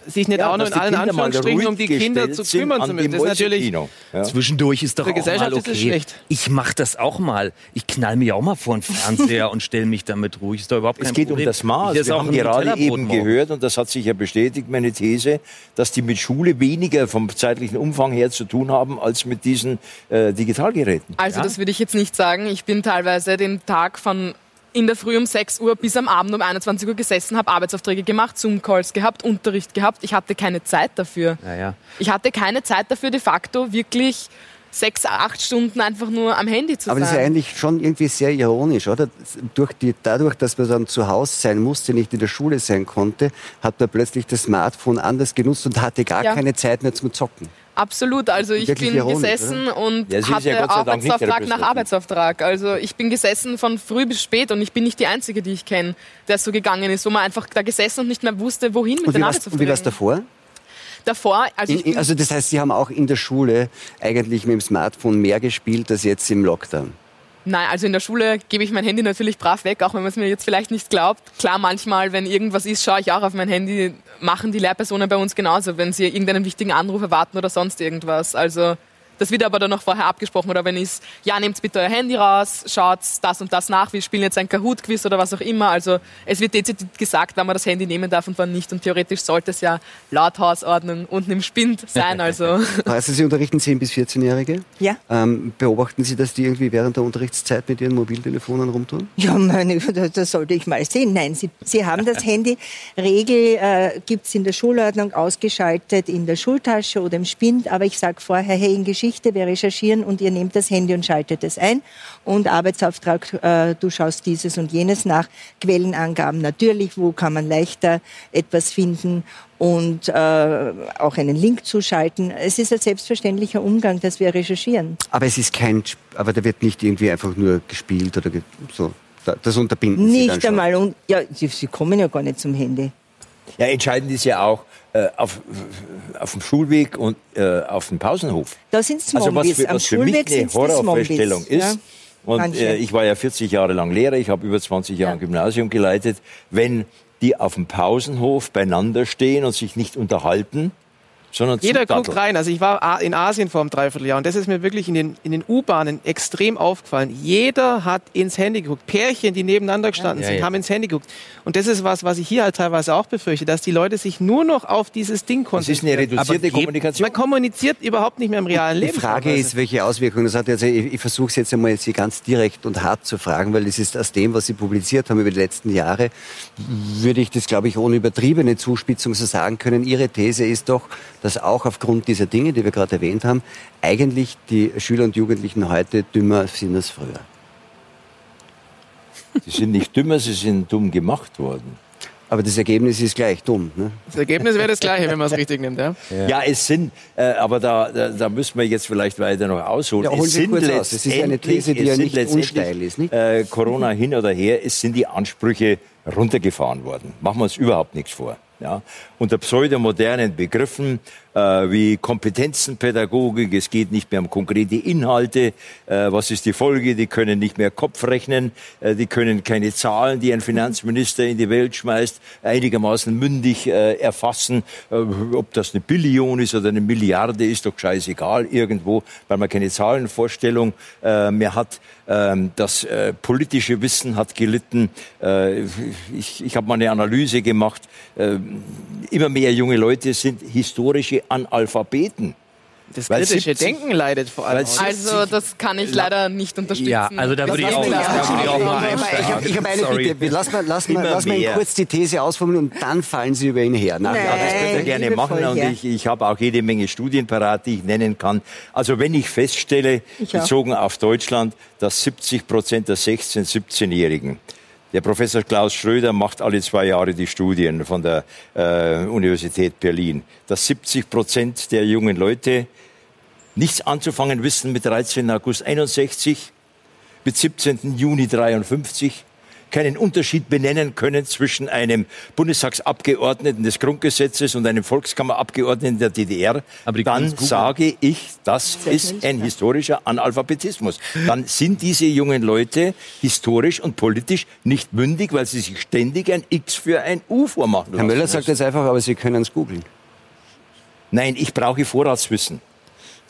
sich nicht ja, auch noch in allen Anführungsstrichen um die Kinder zu kümmern zu müssen. Das ist natürlich ja. Zwischendurch ist doch auch mal okay. Ich mache das auch mal. Ich knall mich auch mal vor den Fernseher und stelle mich damit ruhig. Ist doch überhaupt kein Es geht Problem. um das Maß. Wir haben gerade eben gehört und das hat sich ja bestätigt, meine These, dass die mit Schule weniger vom zeitlichen Umfang her zu tun haben als mit diesen äh, Digitalgeräten. Also ja? das würde ich jetzt nicht sagen. Ich bin teilweise den Tag von in der Früh um 6 Uhr bis am Abend um 21 Uhr gesessen, habe Arbeitsaufträge gemacht, Zoom-Calls gehabt, Unterricht gehabt. Ich hatte keine Zeit dafür. Ja, ja. Ich hatte keine Zeit dafür, de facto wirklich sechs, acht Stunden einfach nur am Handy zu Aber sein. Aber das ist ja eigentlich schon irgendwie sehr ironisch, oder? Durch die, dadurch, dass man dann zu Hause sein musste, nicht in der Schule sein konnte, hat man plötzlich das Smartphone anders genutzt und hatte gar ja. keine Zeit mehr zum Zocken. Absolut. Also ich bin gesessen oder? und ja, hatte ja Arbeitsauftrag nach Arbeitsauftrag. Also ich bin gesessen von früh bis spät und ich bin nicht die Einzige, die ich kenne, der so gegangen ist, wo man einfach da gesessen und nicht mehr wusste, wohin mit und den Arbeitsaufträgen. Und wie war es davor? Davor, also, in, also das heißt, Sie haben auch in der Schule eigentlich mit dem Smartphone mehr gespielt als jetzt im Lockdown? Nein, also in der Schule gebe ich mein Handy natürlich brav weg, auch wenn man es mir jetzt vielleicht nicht glaubt. Klar, manchmal, wenn irgendwas ist, schaue ich auch auf mein Handy, machen die Lehrpersonen bei uns genauso, wenn sie irgendeinen wichtigen Anruf erwarten oder sonst irgendwas. Also das wird aber dann noch vorher abgesprochen. Oder wenn ich ja, nehmt bitte euer Handy raus, schaut das und das nach, wir spielen jetzt ein Kahoot-Quiz oder was auch immer. Also es wird dezidiert gesagt, wann man das Handy nehmen darf und wann nicht. Und theoretisch sollte es ja laut Hausordnung unten im Spind <laughs> sein. Also. Also Sie unterrichten 10- bis 14-Jährige? Ja. Ähm, beobachten Sie, dass die irgendwie während der Unterrichtszeit mit ihren Mobiltelefonen rumtun? Ja, meine, <laughs> das sollte ich mal sehen. Nein, Sie, Sie haben das <laughs> Handy. Regel äh, gibt es in der Schulordnung ausgeschaltet, in der Schultasche oder im Spind. Aber ich sage vorher, hey, in Geschichte Geschichte, wir recherchieren und ihr nehmt das Handy und schaltet es ein. Und Arbeitsauftrag, äh, du schaust dieses und jenes nach. Quellenangaben natürlich, wo kann man leichter etwas finden und äh, auch einen Link zuschalten. Es ist ein selbstverständlicher Umgang, dass wir recherchieren. Aber es ist kein, aber da wird nicht irgendwie einfach nur gespielt oder so. Das unterbinden Sie Nicht einmal. Und, ja, Sie, Sie kommen ja gar nicht zum Handy. Ja, entscheidend ist ja auch, auf, auf dem Schulweg und äh, auf dem Pausenhof. Da sind es Also was für, was für mich eine Horrorvorstellung ist, ja? und äh, ich war ja 40 Jahre lang Lehrer, ich habe über 20 Jahre ja. ein Gymnasium geleitet, wenn die auf dem Pausenhof beieinander stehen und sich nicht unterhalten, sondern Jeder guckt rein. Also ich war in Asien vor einem Dreivierteljahr und das ist mir wirklich in den, in den U-Bahnen extrem aufgefallen. Jeder hat ins Handy geguckt. Pärchen, die nebeneinander gestanden ja, sind, ja. haben ins Handy geguckt. Und das ist was, was ich hier halt teilweise auch befürchte, dass die Leute sich nur noch auf dieses Ding konzentrieren. Das ist eine reduzierte Kommunikation. Man kommuniziert überhaupt nicht mehr im realen Leben. Die Frage ist, welche Auswirkungen das hat. Also ich, ich versuche es jetzt einmal Sie ganz direkt und hart zu fragen, weil es ist aus dem, was Sie publiziert haben über die letzten Jahre, würde ich das, glaube ich, ohne übertriebene Zuspitzung so sagen können. Ihre These ist doch, dass auch aufgrund dieser Dinge, die wir gerade erwähnt haben, eigentlich die Schüler und Jugendlichen heute dümmer sind als früher. Sie sind nicht dümmer, sie sind dumm gemacht worden. Aber das Ergebnis ist gleich dumm. Ne? Das Ergebnis wäre das gleiche, wenn man es richtig nimmt. Ja, ja. ja es sind, äh, aber da, da, da, müssen wir jetzt vielleicht weiter noch ausholen. Ja, es sind kurz aus. Das ist eine These, die ja nicht unsteil ist. Nicht? Äh, Corona hin oder her, es sind die Ansprüche runtergefahren worden. Machen wir uns überhaupt nichts vor. Ja, unter pseudomodernen Begriffen wie Kompetenzenpädagogik, es geht nicht mehr um konkrete Inhalte. Äh, was ist die Folge? Die können nicht mehr Kopf rechnen, äh, die können keine Zahlen, die ein Finanzminister in die Welt schmeißt, einigermaßen mündig äh, erfassen. Äh, ob das eine Billion ist oder eine Milliarde, ist doch scheißegal irgendwo, weil man keine Zahlenvorstellung äh, mehr hat. Ähm, das politische Wissen hat gelitten. ich ich habe mal eine Analyse gemacht. Ähm, immer mehr junge Leute sind historische Analphabeten. Das kritische Denken leidet vor allem. Also das kann ich leider nicht unterstützen. Ja, also da würde ich auch, da auch mal Ich habe hab eine Bitte. Lass mal, lass mal, lass mal kurz die These ausformulieren und dann fallen Sie über ihn her. Nein, ja, das könnt ihr gerne machen und ich, ich habe auch jede Menge Studien parat, die ich nennen kann. Also wenn ich feststelle, ich bezogen auf Deutschland, dass 70 Prozent der 16-, 17-Jährigen der Professor Klaus Schröder macht alle zwei Jahre die Studien von der äh, Universität Berlin, dass 70 Prozent der jungen Leute nichts anzufangen wissen mit 13. August 61, mit 17. Juni 53, keinen Unterschied benennen können zwischen einem Bundestagsabgeordneten des Grundgesetzes und einem Volkskammerabgeordneten der DDR, dann sage ich, das ist ein historischer Analphabetismus. Dann sind diese jungen Leute historisch und politisch nicht mündig, weil sie sich ständig ein X für ein U vormachen. Herr Möller sagt das einfach, aber Sie können es googeln. Nein, ich brauche Vorratswissen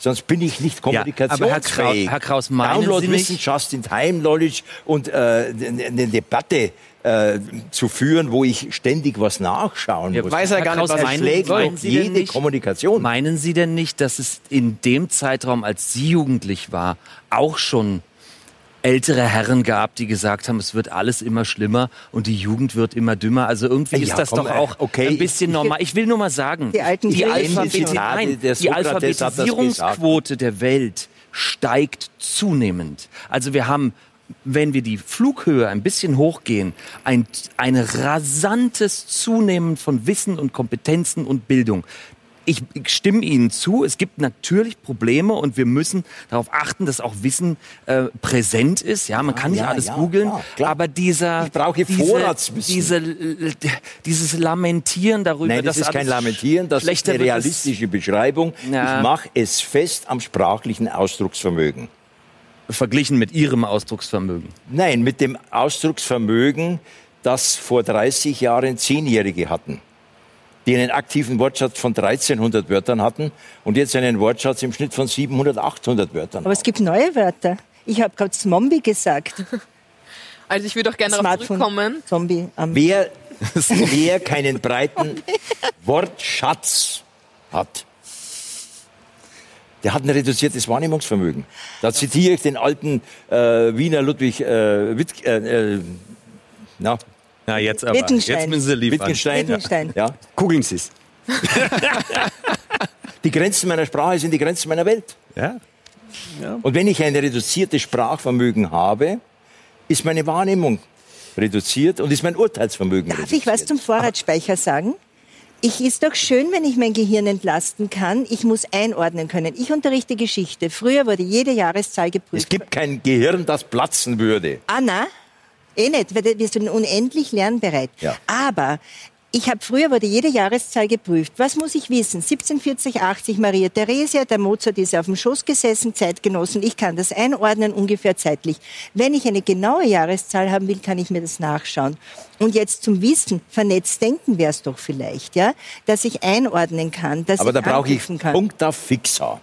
sonst bin ich nicht kommunikationsfähig. Ja, Herr, Kraus, meinen Download Sie nicht, Just-in-Time-Knowledge und äh, eine Debatte äh, zu führen, wo ich ständig was nachschauen ja, muss. Weiß er gar nicht, was meinen, schlägt meinen Sie jede nicht, Kommunikation. Meinen Sie denn nicht, dass es in dem Zeitraum, als Sie jugendlich war, auch schon ältere Herren gab, die gesagt haben, es wird alles immer schlimmer und die Jugend wird immer dümmer. Also irgendwie ja, ist das komm, doch auch okay. ein bisschen normal. Ich will nur mal sagen, die, alten die, Alphabeti nein, die Alphabetisierungsquote der Welt steigt zunehmend. Also wir haben wenn wir die Flughöhe ein bisschen hochgehen, ein, ein rasantes Zunehmen von Wissen und Kompetenzen und Bildung ich, stimme Ihnen zu, es gibt natürlich Probleme und wir müssen darauf achten, dass auch Wissen äh, präsent ist. Ja, man kann nicht ja, alles ja, googeln, aber dieser ich brauche diese, Vorratswissen. Diese, dieses Lamentieren darüber, Nein, das ist kein Lamentieren, das ist eine realistische Beschreibung. Ja. Ich mache es fest am sprachlichen Ausdrucksvermögen. Verglichen mit Ihrem Ausdrucksvermögen? Nein, mit dem Ausdrucksvermögen, das vor 30 Jahren Zehnjährige hatten die einen aktiven Wortschatz von 1300 Wörtern hatten und jetzt einen Wortschatz im Schnitt von 700, 800 Wörtern. Aber es gibt neue Wörter. Ich habe gerade Zombie gesagt. <laughs> Also ich würde auch gerne darauf zurückkommen. Zombie. Um wer, <laughs> <laughs> wer keinen breiten Wortschatz hat, der hat ein reduziertes Wahrnehmungsvermögen. Da zitiere ich den alten äh, Wiener Ludwig äh, Witt, äh, äh na, na, jetzt aber. Wittgenstein. Jetzt müssen Sie liefern. Wittgenstein. Wittgenstein. Ja. Googeln Sie es. <laughs> die Grenzen meiner Sprache sind die Grenzen meiner Welt. Ja. ja. Und wenn ich ein reduziertes Sprachvermögen habe, ist meine Wahrnehmung reduziert und ist mein Urteilsvermögen Darf reduziert. ich was zum Vorratsspeicher sagen? Ich ist doch schön, wenn ich mein Gehirn entlasten kann. Ich muss einordnen können. Ich unterrichte Geschichte. Früher wurde jede Jahreszahl geprüft. Es gibt kein Gehirn, das platzen würde. Anna, Eh nicht, weil wir sind unendlich lernbereit. Ja. Aber ich habe früher wurde jede Jahreszahl geprüft. Was muss ich wissen? 1740, 80 Maria Theresia, der Mozart ist auf dem Schoß gesessen, Zeitgenossen. Ich kann das einordnen ungefähr zeitlich. Wenn ich eine genaue Jahreszahl haben will, kann ich mir das nachschauen. Und jetzt zum Wissen, vernetzt denken wäre es doch vielleicht, ja, dass ich einordnen kann, dass Aber ich da brauche ich kann. Punkt auf Fixer.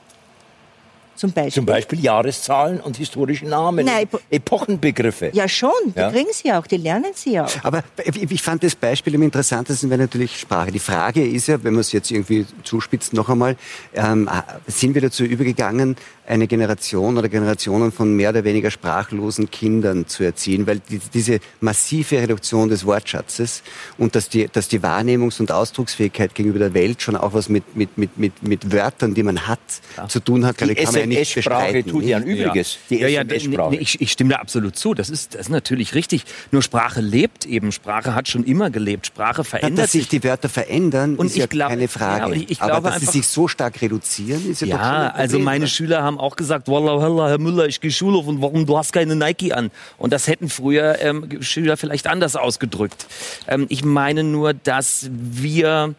Zum Beispiel? Zum Beispiel Jahreszahlen und historische Namen, Nein, Epochenbegriffe. Ja schon, die ja. kriegen sie auch, die lernen sie auch. Aber ich fand das Beispiel am interessantesten, weil natürlich Sprache. Die Frage ist ja, wenn man es jetzt irgendwie zuspitzt noch einmal, ähm, sind wir dazu übergegangen, eine Generation oder Generationen von mehr oder weniger sprachlosen Kindern zu erziehen, weil die, diese massive Reduktion des Wortschatzes und dass die, dass die Wahrnehmungs- und Ausdrucksfähigkeit gegenüber der Welt schon auch was mit, mit, mit, mit, mit Wörtern, die man hat, ja. zu tun hat, die kann man ja nicht bestreiten. tut ja ein Übriges. Ja. Die ja, ja, nee, ich, ich stimme da absolut zu. Das ist, das ist natürlich richtig. Nur Sprache lebt eben. Sprache hat schon immer gelebt. Sprache verändert dass sich. die Wörter verändern, und ist ja glaub, keine Frage. Ja, aber ich, ich aber dass sie sich so stark reduzieren, ist ja, ja doch schon ein also meine Schüler haben auch gesagt, Wallah, Wallah, Herr Müller, ich gehe Schule und warum du hast keine Nike an? Und das hätten früher ähm, Schüler vielleicht anders ausgedrückt. Ähm, ich meine nur, dass wir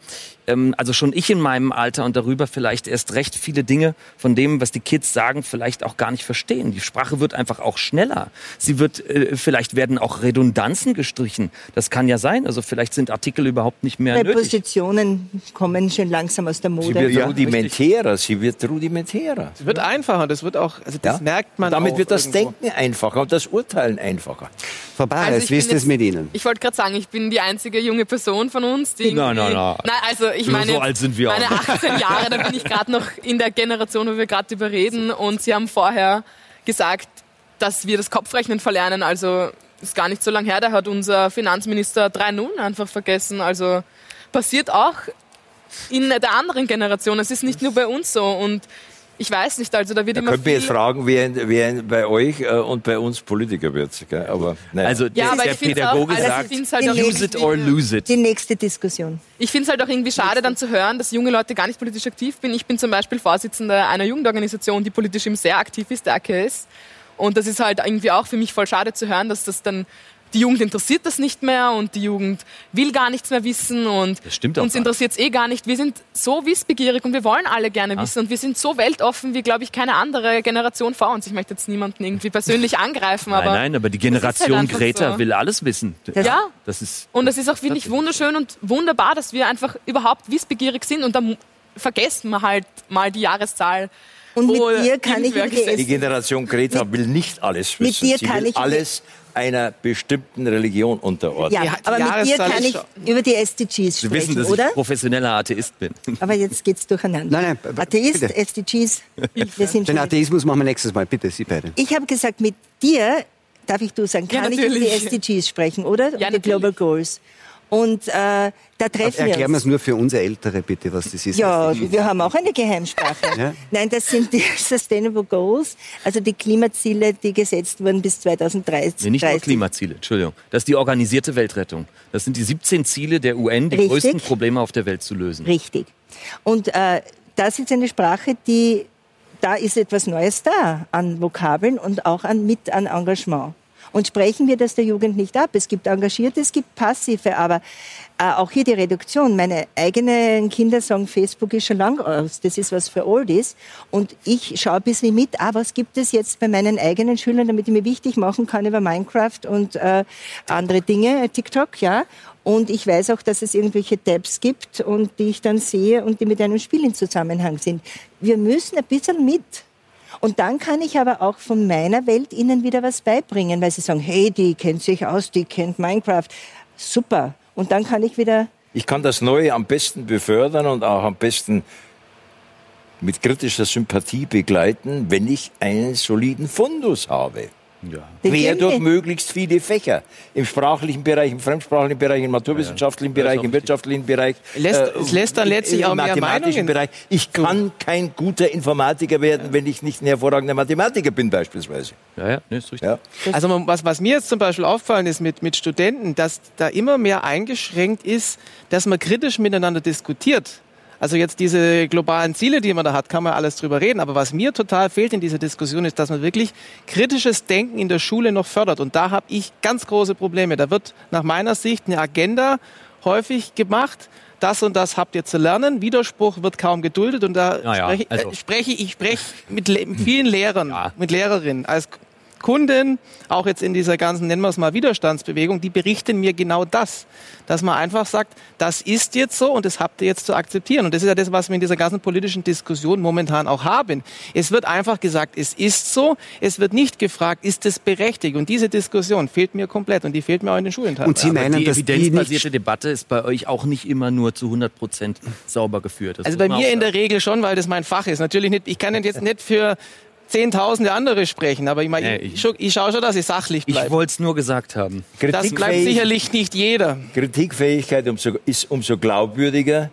ähm, also schon ich in meinem Alter und darüber vielleicht erst recht viele Dinge von dem, was die Kids sagen, vielleicht auch gar nicht verstehen. Die Sprache wird einfach auch schneller. Sie wird, äh, vielleicht werden auch Redundanzen gestrichen. Das kann ja sein. Also vielleicht sind Artikel überhaupt nicht mehr Präpositionen nötig. kommen schon langsam aus der Mode. Sie wird ja, rudimentärer. Sie wird rudimentärer. Sie wird einfacher. Das wird auch, also das ja? merkt man Damit auch wird das irgendwo. Denken einfacher und das Urteilen einfacher. Frau Barres, also wie ist es mit Ihnen? Ich wollte gerade sagen, ich bin die einzige junge Person von uns, die. Nein, nein, nein. Nein, also ich meine, so alt sind wir meine 18 Jahre, da bin ich gerade noch in der Generation, wo wir gerade überreden. Und Sie haben vorher gesagt, dass wir das Kopfrechnen verlernen. Also ist gar nicht so lange her, da hat unser Finanzminister 3 Nullen einfach vergessen. Also passiert auch in der anderen Generation. Es ist nicht nur bei uns so. Und ich weiß nicht, also da wird da immer können wir jetzt fragen, wer, wer bei euch äh, und bei uns Politiker wird. Gell? Aber, naja. Also ja, der Pädagoge auch, sagt, halt use it or lose it. Die nächste Diskussion. Ich finde es halt auch irgendwie schade dann zu hören, dass junge Leute gar nicht politisch aktiv sind. Ich bin zum Beispiel Vorsitzender einer Jugendorganisation, die politisch eben sehr aktiv ist, der AKS. Und das ist halt irgendwie auch für mich voll schade zu hören, dass das dann die Jugend interessiert das nicht mehr und die Jugend will gar nichts mehr wissen und uns interessiert es eh gar nicht. Wir sind so wissbegierig und wir wollen alle gerne ah. wissen und wir sind so weltoffen wie, glaube ich, keine andere Generation vor uns. Ich möchte jetzt niemanden irgendwie persönlich <laughs> angreifen, aber... Nein, nein, aber die Generation halt Greta so. will alles wissen. Das, ja, das ist, und es ist auch, finde ich, wunderschön und wunderbar, dass wir einfach überhaupt wissbegierig sind und dann vergessen wir halt mal die Jahreszahl und mit dir kann ich die, die Generation Greta mit, will nicht alles wissen. Mit dir kann ich alles einer bestimmten Religion unterordnen. Ja, aber mit dir kann ich über die SDGs sprechen, Sie wissen, dass oder? ich professioneller Atheist bin. Aber jetzt geht's durcheinander. Nein, nein, Atheist, bitte. SDGs. <laughs> Wir sind Den Atheismus machen wir nächstes Mal, bitte, Sie beide. Ich habe gesagt, mit dir, darf ich du sagen, kann ja, ich über die SDGs sprechen, oder? Ja, die Global Goals. Und äh, da treffen wir Erklären wir es nur für unsere Ältere, bitte, was das ist. Ja, wir haben auch eine Geheimsprache. ja? Nein, das sind die <laughs> Sustainable Goals, also die Klimaziele, die gesetzt wurden bis 2030. Nee, nicht nur Klimaziele, Entschuldigung. Das ist die organisierte Weltrettung. Das sind die 17 Ziele der UN, die Richtig. größten Probleme auf der Welt zu lösen. Richtig. Und äh, das ist eine Sprache, die, da ist etwas Neues da an Vokabeln und auch an, mit an Engagement. Und sprechen wir das der Jugend nicht ab. Es gibt Engagierte, es gibt Passive, aber äh, auch hier die Reduktion. Meine eigenen Kinder sagen, Facebook ist schon lang aus, das ist was für Oldies. Und ich schaue ein bisschen mit, ah, was gibt es jetzt bei meinen eigenen Schülern, damit ich mir wichtig machen kann über Minecraft und äh, andere Dinge, TikTok, ja. Und ich weiß auch, dass es irgendwelche Tabs gibt und die ich dann sehe und die mit einem Spiel in Zusammenhang sind. Wir müssen ein bisschen mit. Und dann kann ich aber auch von meiner Welt ihnen wieder was beibringen, weil sie sagen, hey, die kennt sich aus, die kennt Minecraft. Super. Und dann kann ich wieder. Ich kann das Neue am besten befördern und auch am besten mit kritischer Sympathie begleiten, wenn ich einen soliden Fundus habe. Ja. Quer durch möglichst viele Fächer. Im sprachlichen Bereich, im fremdsprachlichen Bereich, im naturwissenschaftlichen ja, Bereich, im wirtschaftlichen Bereich. Lässt, äh, es lässt dann letztlich auch im mathematischen Bereich. Ich kann kein guter Informatiker werden, ja. wenn ich nicht ein hervorragender Mathematiker bin, beispielsweise. Ja, ja, nee, ist richtig. Ja. Also was, was mir jetzt zum Beispiel aufgefallen ist mit, mit Studenten, dass da immer mehr eingeschränkt ist, dass man kritisch miteinander diskutiert. Also jetzt diese globalen Ziele, die man da hat, kann man alles drüber reden. Aber was mir total fehlt in dieser Diskussion ist, dass man wirklich kritisches Denken in der Schule noch fördert. Und da habe ich ganz große Probleme. Da wird nach meiner Sicht eine Agenda häufig gemacht. Das und das habt ihr zu lernen. Widerspruch wird kaum geduldet. Und da ja, spreche, also. äh, spreche, ich spreche mit, mit vielen Lehrern, ja. mit Lehrerinnen als Kunden, auch jetzt in dieser ganzen, nennen wir es mal, Widerstandsbewegung, die berichten mir genau das. Dass man einfach sagt, das ist jetzt so und das habt ihr jetzt zu akzeptieren. Und das ist ja das, was wir in dieser ganzen politischen Diskussion momentan auch haben. Es wird einfach gesagt, es ist so. Es wird nicht gefragt, ist es berechtigt? Und diese Diskussion fehlt mir komplett und die fehlt mir auch in den Schulen. Und Sie meinen, die dass evidenzbasierte Debatte ist bei euch auch nicht immer nur zu 100 Prozent sauber geführt. Das also bei mir in der Regel schon, weil das mein Fach ist. Natürlich nicht, ich kann jetzt nicht für zehntausende andere sprechen, aber ich, mein, Nee, ich, ich- ich, ich schaue schon, dass ich sachlich Ich bleibe. wollte es nur gesagt haben. Das bleibt sicherlich nicht jeder. Kritikfähigkeit umso, ist umso glaubwürdiger,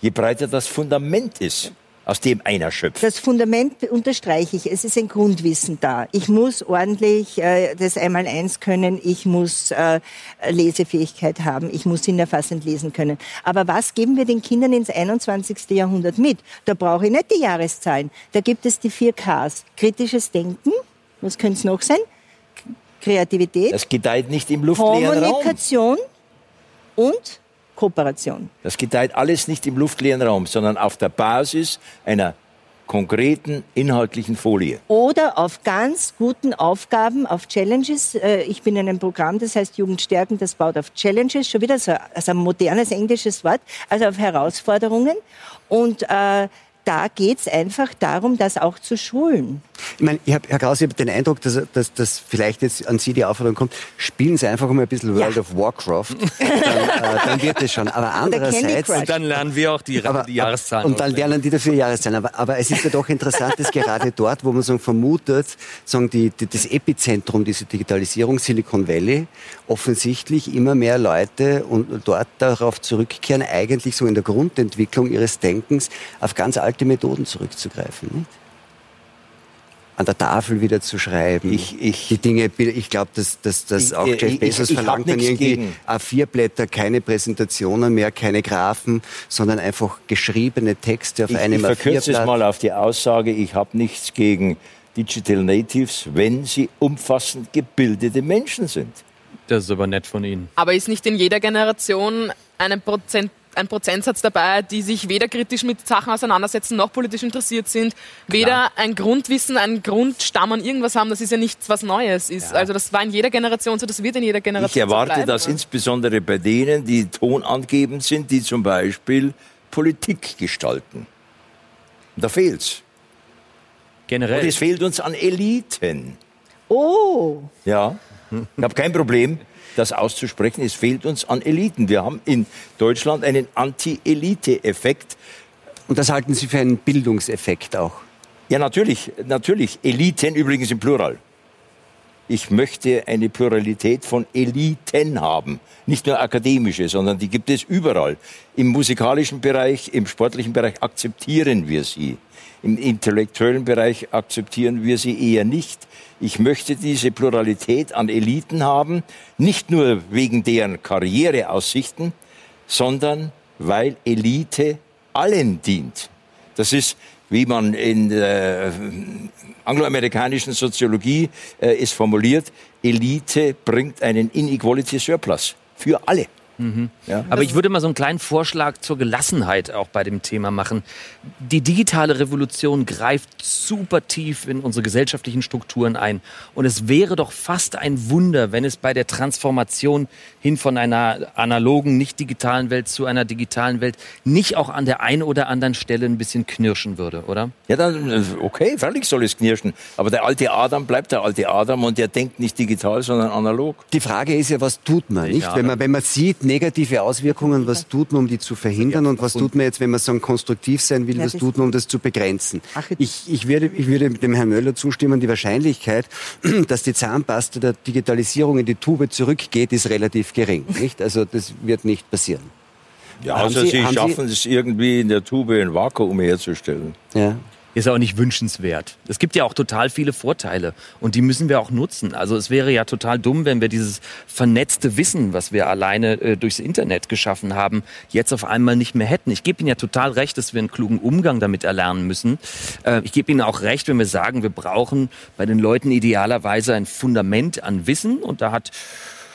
je breiter das Fundament ist, aus dem einer schöpft. Das Fundament unterstreiche ich. Es ist ein Grundwissen da. Ich muss ordentlich äh, das Einmaleins können. Ich muss äh, Lesefähigkeit haben. Ich muss sinnerfassend lesen können. Aber was geben wir den Kindern ins 21. Jahrhundert mit? Da brauche ich nicht die Jahreszahlen. Da gibt es die vier Ks. Kritisches Denken. Was könnte es noch sein? Kreativität. Das gedeiht nicht im luftleeren Raum. Kommunikation und Kooperation. Das gedeiht alles nicht im luftleeren Raum, sondern auf der Basis einer konkreten inhaltlichen Folie. oder auf ganz guten Aufgaben, auf Challenges. Äh, Ich bin in einem Programm, das heißt Jugend stärken, das baut auf Challenges, schon wieder so also ein modernes englisches Wort, also auf Herausforderungen. Und äh, da geht's einfach darum, das auch zu schulen. Ich meine, ich hab, Herr Kraus, ich habe den Eindruck, dass, dass, dass vielleicht jetzt an Sie die Aufforderung kommt, spielen Sie einfach mal ein bisschen World Ja. of Warcraft, dann, äh, dann wird es schon. Aber <laughs> andererseits... Und dann lernen wir auch die, Aber, die Jahreszahlen. und dann lernen die dafür Jahreszahlen. Aber, aber es ist ja doch interessant, dass gerade dort, wo man so vermutet, sagen die, die, das Epizentrum dieser Digitalisierung, Silicon Valley, offensichtlich immer mehr Leute und dort darauf zurückkehren, eigentlich so in der Grundentwicklung ihres Denkens auf ganz alte Methoden zurückzugreifen. Nicht? An der Tafel wieder zu schreiben. Ich- ich- die Dinge, ich glaube, dass, dass, dass auch ich- Jeff ich- Bezos verlangt dann irgendwie gegen. A4-Blätter, keine Präsentationen mehr, keine Graphen, sondern einfach geschriebene Texte auf Ich, einem ich verkürze es A4-Blatt. mal auf die Aussage, ich habe nichts gegen Digital Natives, wenn sie umfassend gebildete Menschen sind. Das ist aber nett von Ihnen. Aber ist nicht in jeder Generation einen Prozent, ein Prozentsatz dabei, die sich weder kritisch mit Sachen auseinandersetzen, noch politisch interessiert sind, weder ein Grundwissen, einen Grundstamm an irgendwas haben, das ist ja nichts, was Neues ist. Also das war in jeder Generation so, das wird in jeder Generation Ich erwarte so das insbesondere bei denen, die tonangebend sind, die zum Beispiel Politik gestalten. Da fehlt's. Und Generell. es fehlt uns an Eliten. Oh, Ja, ich habe kein Problem, das auszusprechen. Es fehlt uns an Eliten. Wir haben in Deutschland einen Anti-Elite-Effekt. Und das halten Sie für einen Bildungseffekt auch. Ja, natürlich, natürlich. Eliten übrigens im Plural. Ich möchte eine Pluralität von Eliten haben. Nicht nur akademische, sondern die gibt es überall. Im musikalischen Bereich, im sportlichen Bereich akzeptieren wir sie. Im intellektuellen Bereich akzeptieren wir sie eher nicht. Ich möchte diese Pluralität an Eliten haben, nicht nur wegen deren Karriereaussichten, sondern weil Elite allen dient. Das ist, wie man in der angloamerikanischen Soziologie äh, es formuliert, Elite bringt einen Inequality Surplus für alle. Ja? Aber ich würde mal so einen kleinen Vorschlag zur Gelassenheit auch bei dem Thema machen. Die digitale Revolution greift super tief in unsere gesellschaftlichen Strukturen ein. Und es wäre doch fast ein Wunder, wenn es bei der Transformation hin von einer analogen, nicht digitalen Welt zu einer digitalen Welt nicht auch an der einen oder anderen Stelle ein bisschen knirschen würde, oder? Ja, dann, äh, okay, freilich soll es knirschen. Aber der alte Adam bleibt der alte Adam und der denkt nicht digital, sondern analog. Die Frage ist ja, was tut man, nicht? Ja. Wenn man, wenn man sieht, negative Auswirkungen, was tut man, um die zu verhindern und was tut man jetzt, wenn man sagen, konstruktiv sein will, was tut man, um das zu begrenzen? Ich, ich, würde, ich würde dem Herrn Möller zustimmen, die Wahrscheinlichkeit, <clears throat> dass die Zahnpasta der Digitalisierung in die Tube zurückgeht, ist relativ gering, <laughs> nicht? Also das wird nicht passieren. Ja, Haben also Sie- Sie- schaffen es irgendwie in der Tube ein Vakuum herzustellen. Ja. Ist auch nicht wünschenswert. Es gibt ja auch total viele Vorteile und die müssen wir auch nutzen. Also es wäre ja total dumm, wenn wir dieses vernetzte Wissen, was wir alleine äh, durchs Internet geschaffen haben, jetzt auf einmal nicht mehr hätten. Ich gebe Ihnen ja total recht, dass wir einen klugen Umgang damit erlernen müssen. Äh, ich gebe Ihnen auch recht, wenn wir sagen, wir brauchen bei den Leuten idealerweise ein Fundament an Wissen und da hat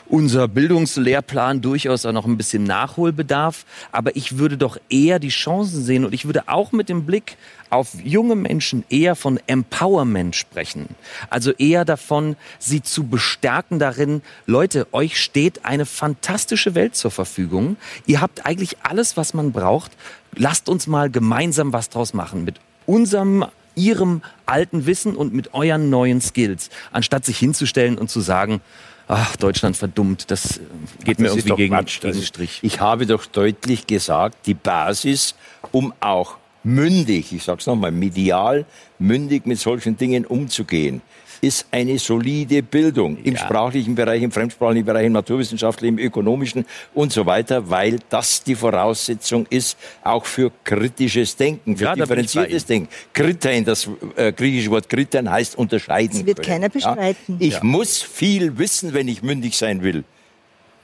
unser Bildungslehrplan durchaus auch noch ein bisschen Nachholbedarf. Aber ich würde doch eher die Chancen sehen und ich würde auch mit dem Blick auf junge Menschen eher von Empowerment sprechen. Also eher davon, sie zu bestärken darin, Leute, euch steht eine fantastische Welt zur Verfügung. Ihr habt eigentlich alles, was man braucht. Lasst uns mal gemeinsam was draus machen mit unserem ihrem alten Wissen und mit euren neuen Skills, anstatt sich hinzustellen und zu sagen, ach, Deutschland verdummt, das äh, geht mir Das irgendwie gegen, Quatsch. gegen Strich. Ich habe doch deutlich gesagt, die Basis, um auch mündig, ich sage es nochmal, medial mündig mit solchen Dingen umzugehen, ist eine solide Bildung im Ja. sprachlichen Bereich, im fremdsprachlichen Bereich, im naturwissenschaftlichen, im ökonomischen und so weiter, weil das die Voraussetzung ist, auch für kritisches Denken, für Ja, ich differenziertes Denken. Kritein, das äh, griechische Wort Kritein heißt unterscheiden. Das wird können. keiner bestreiten. Ich Ja. muss viel wissen, wenn ich mündig sein will.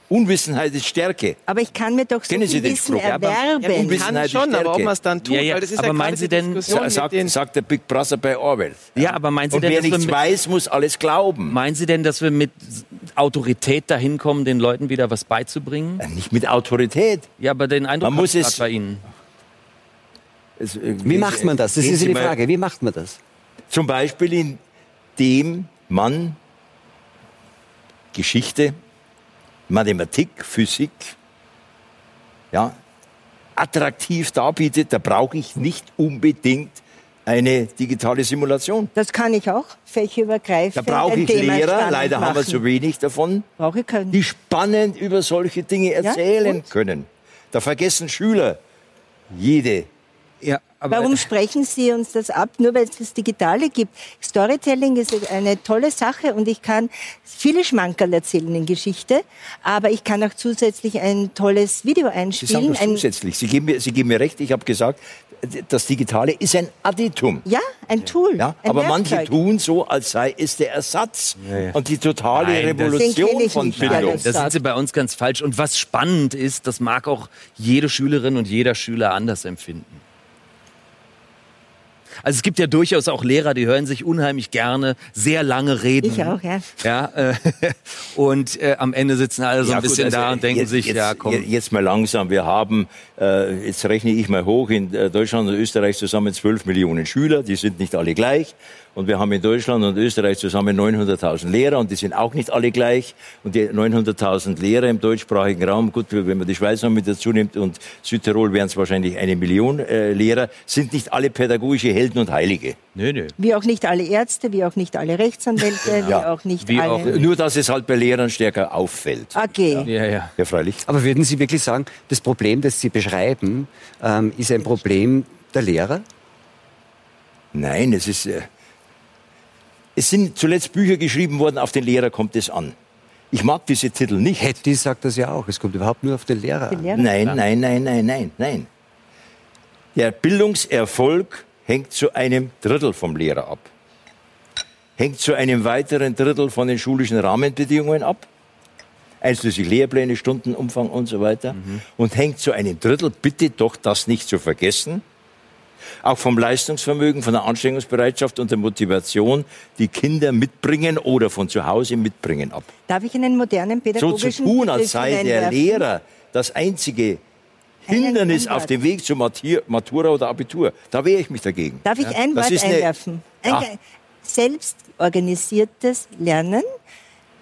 Unwissenheit ist Stärke. Aber ich kann mir doch so Kennen Sie den Wissen Spruch? Ja, Ja, aber- erwerben. Unwissenheit kann ist schon, aber ob man es dann tut, Ja, ja, weil das ist aber ja meinen Sie denn- sagt, den sagt der Big Brother bei Orwell. Ja, aber meinen Sie Und denn, wer dass wir nichts mit- weiß, muss alles glauben. Meinen Sie denn, dass wir mit Autorität dahin kommen, den Leuten wieder was beizubringen? Äh, Nicht mit Autorität. Ja, aber den Eindruck Man muss es- bei Ihnen. Es, äh, Wie macht man das? Das ist ja Sie die Frage. Wie macht man das? Zum Beispiel, indem man Geschichte, Mathematik, Physik, ja, attraktiv darbietet. Da brauche ich nicht unbedingt eine digitale Simulation. Das kann ich auch, fächerübergreifend. Da brauche ich Thema Lehrer, leider haben wir machen. zu wenig davon, Brauche ich die spannend über solche Dinge erzählen und? können. Da vergessen Schüler jede Ja, aber Warum sprechen Sie uns das ab, nur weil es das Digitale gibt? Storytelling ist eine tolle Sache und ich kann viele Schmankerl erzählen in Geschichte, aber ich kann auch zusätzlich ein tolles Video Sie sagen einspielen. das Ein, zusätzlich. Sie geben, mir, Sie geben mir recht, ich habe gesagt, das Digitale ist ein Additum. ja, ein Tool. Ja, ein aber manche Werkzeug. tun so, als sei es der Ersatz und die totale Nein, Revolution von Bildung. das- Da sind Sie bei uns ganz falsch. Und was spannend ist, das mag auch jede Schülerin und jeder Schüler anders empfinden. Also es gibt ja durchaus auch Lehrer, die hören sich unheimlich gerne sehr lange reden. Ich auch, ja. Ja, äh, <laughs> und äh, am Ende sitzen alle so Ja, ein gut, bisschen also da und denken jetzt, sich, jetzt, ja komm. Jetzt mal langsam. Wir haben, äh, jetzt rechne ich mal hoch, in äh, Deutschland und Österreich zusammen 12 Millionen Schüler. Die sind nicht alle gleich. Und wir haben in Deutschland und Österreich zusammen 900.000 Lehrer und die sind auch nicht alle gleich. Und die 900.000 Lehrer im deutschsprachigen Raum, gut, wenn man die Schweiz noch mit dazu nimmt und Südtirol wären es wahrscheinlich eine Million äh, Lehrer, sind nicht alle pädagogische Helden und Heilige. Nö, nö. Wie auch nicht alle Ärzte, wie auch nicht alle Rechtsanwälte, wie Ja. auch nicht Wie alle. auch- Nur, dass es halt bei Lehrern stärker auffällt. Okay. Ja, ja. Ja, freilich. Aber würden Sie wirklich sagen, das Problem, das Sie beschreiben, ähm, ist ein Problem der Lehrer? Nein, es ist. Äh, es sind zuletzt Bücher geschrieben worden, auf den Lehrer kommt es an. Ich mag diese Titel nicht. Hetty sagt das ja auch. Es kommt überhaupt nur auf den Lehrer Die an. Lehrer- Nein, nein, nein, nein, nein, nein. Der Bildungserfolg hängt zu einem Drittel vom Lehrer ab. Hängt zu einem weiteren Drittel von den schulischen Rahmenbedingungen ab. Einschließlich Lehrpläne, Stundenumfang und so weiter. Und hängt zu einem Drittel, bitte doch das nicht zu vergessen, auch vom Leistungsvermögen, von der Anstrengungsbereitschaft und der Motivation, die Kinder mitbringen oder von zu Hause mitbringen ab. Darf ich einen modernen So pädagogischen zu tun, als sei der? Lehrer das einzige Hindernis auf dem Weg zur Matura oder Abitur. Da wehre ich mich dagegen. Darf ich ein Wort einwerfen? Ein Ja. selbstorganisiertes Lernen.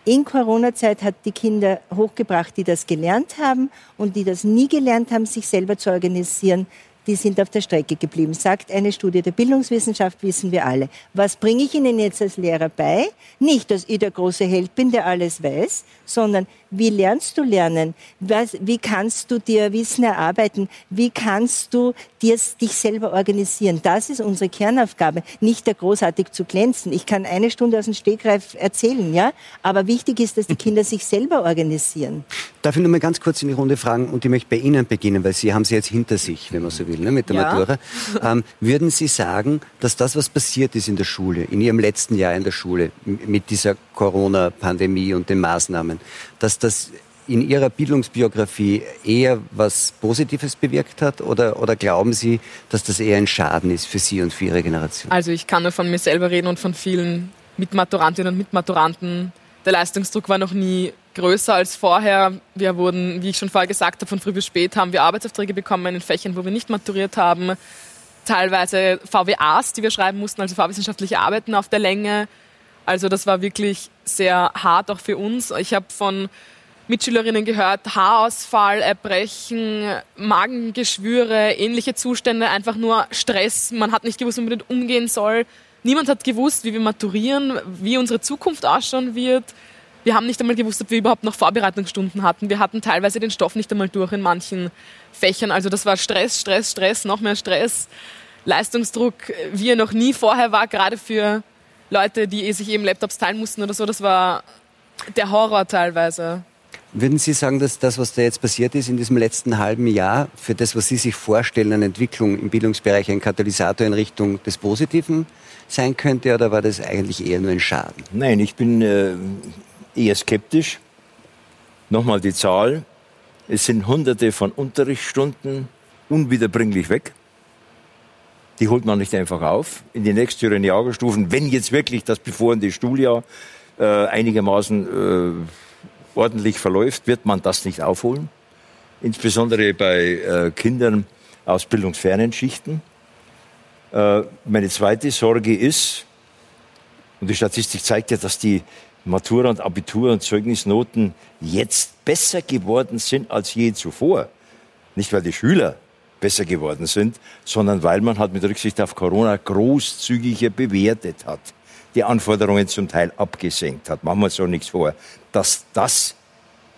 In Corona-Zeit hat die Kinder hochgebracht, die das gelernt haben und die das nie gelernt haben, sich selber zu organisieren. Die sind auf der Strecke geblieben, sagt eine Studie der Bildungswissenschaft, wissen wir alle. Was bringe ich Ihnen jetzt als Lehrer bei? Nicht, dass ich der große Held bin, der alles weiß, sondern wie lernst du lernen? Was, wie kannst du dir Wissen erarbeiten? Wie kannst du dir, dich selber organisieren? Das ist unsere Kernaufgabe, nicht der großartig zu glänzen. Ich kann eine Stunde aus dem Stegreif erzählen, ja, aber wichtig ist, dass die Kinder sich selber organisieren. Darf ich nur mal ganz kurz in die Runde fragen und ich möchte bei Ihnen beginnen, weil Sie haben sie jetzt hinter sich, wenn man so will, ne, mit der Ja. Matura. Ähm, würden Sie sagen, dass das, was passiert ist in der Schule, in Ihrem letzten Jahr in der Schule, mit dieser Corona-Pandemie und den Maßnahmen, dass das in Ihrer Bildungsbiografie eher was Positives bewirkt hat oder, oder glauben Sie, dass das eher ein Schaden ist für Sie und für Ihre Generation? Also ich kann nur von mir selber reden und von vielen Mitmaturantinnen und Mitmaturanten. Der Leistungsdruck war noch nie größer als vorher. Wir wurden, wie ich schon vorher gesagt habe, von früh bis spät haben wir Arbeitsaufträge bekommen in Fächern, wo wir nicht maturiert haben. Teilweise VWAs, die wir schreiben mussten, also vorwissenschaftliche Arbeiten auf der Länge. Also das war wirklich sehr hart auch für uns. Ich habe von Mitschülerinnen gehört, Haarausfall, Erbrechen, Magengeschwüre, ähnliche Zustände, einfach nur Stress. Man hat nicht gewusst, wie man damit umgehen soll. Niemand hat gewusst, wie wir maturieren, wie unsere Zukunft ausschauen wird. Wir haben nicht einmal gewusst, ob wir überhaupt noch Vorbereitungsstunden hatten. Wir hatten teilweise den Stoff nicht einmal durch in manchen Fächern. Also das war Stress, Stress, Stress, noch mehr Stress. Leistungsdruck, wie er noch nie vorher war, gerade für Leute, die sich eben Laptops teilen mussten oder so. Das war der Horror teilweise. Würden Sie sagen, dass das, was da jetzt passiert ist in diesem letzten halben Jahr, für das, was Sie sich vorstellen an Entwicklung im Bildungsbereich, ein Katalysator in Richtung des Positiven sein könnte, oder war das eigentlich eher nur ein Schaden? Nein, ich bin äh, eher skeptisch. Nochmal die Zahl. Es sind hunderte von Unterrichtsstunden unwiederbringlich weg. Die holt man nicht einfach auf in die nächsthöheren Jahrgangsstufen, wenn jetzt wirklich das bevorende Schuljahr äh, einigermaßen äh, ordentlich verläuft, wird man das nicht aufholen. Insbesondere bei äh, Kindern aus bildungsfernen Schichten. Äh, meine zweite Sorge ist, und die Statistik zeigt ja, dass die Matura und Abitur und Zeugnisnoten jetzt besser geworden sind als je zuvor. Nicht, weil die Schüler besser geworden sind, sondern weil man halt mit Rücksicht auf Corona großzügiger bewertet hat die Anforderungen zum Teil abgesenkt hat. Machen wir uns so nichts vor, dass das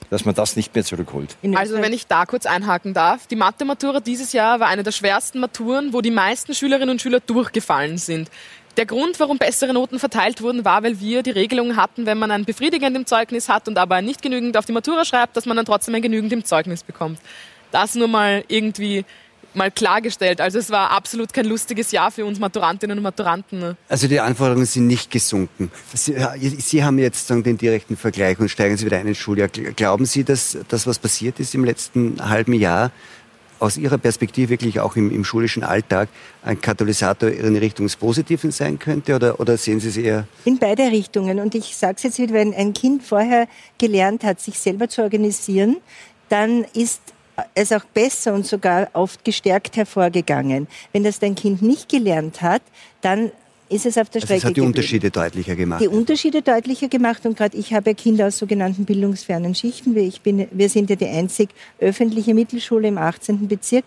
dass man das nicht mehr zurückholt. Also wenn ich da kurz einhaken darf, die Mathe-Matura dieses Jahr war eine der schwersten Maturen, wo die meisten Schülerinnen und Schüler durchgefallen sind. Der Grund, warum bessere Noten verteilt wurden, war, weil wir die Regelung hatten, wenn man ein befriedigend im Zeugnis hat und aber nicht genügend auf die Matura schreibt, dass man dann trotzdem ein genügend im Zeugnis bekommt. Das nur mal irgendwie mal klargestellt. Also es war absolut kein lustiges Jahr für uns Maturantinnen und Maturanten. Ne? Also die Anforderungen sind nicht gesunken. Sie, Sie haben jetzt den direkten Vergleich und steigen Sie wieder ein ins Schuljahr. Glauben Sie, dass das, was passiert ist im letzten halben Jahr, aus Ihrer Perspektive wirklich auch im, im, schulischen Alltag ein Katalysator in Richtung des Positiven sein könnte oder, oder sehen Sie es eher? In beide Richtungen. Und ich sage es jetzt wieder, wenn ein Kind vorher gelernt hat, sich selber zu organisieren, dann ist es auch besser und sogar oft gestärkt hervorgegangen. Wenn das dein Kind nicht gelernt hat, dann ist es auf der Strecke. Also es hat die geblieben. Unterschiede deutlicher gemacht. Die Unterschiede deutlicher gemacht und gerade ich habe Kinder aus sogenannten bildungsfernen Schichten. Ich bin, wir sind ja die einzig öffentliche Mittelschule im 18. Bezirk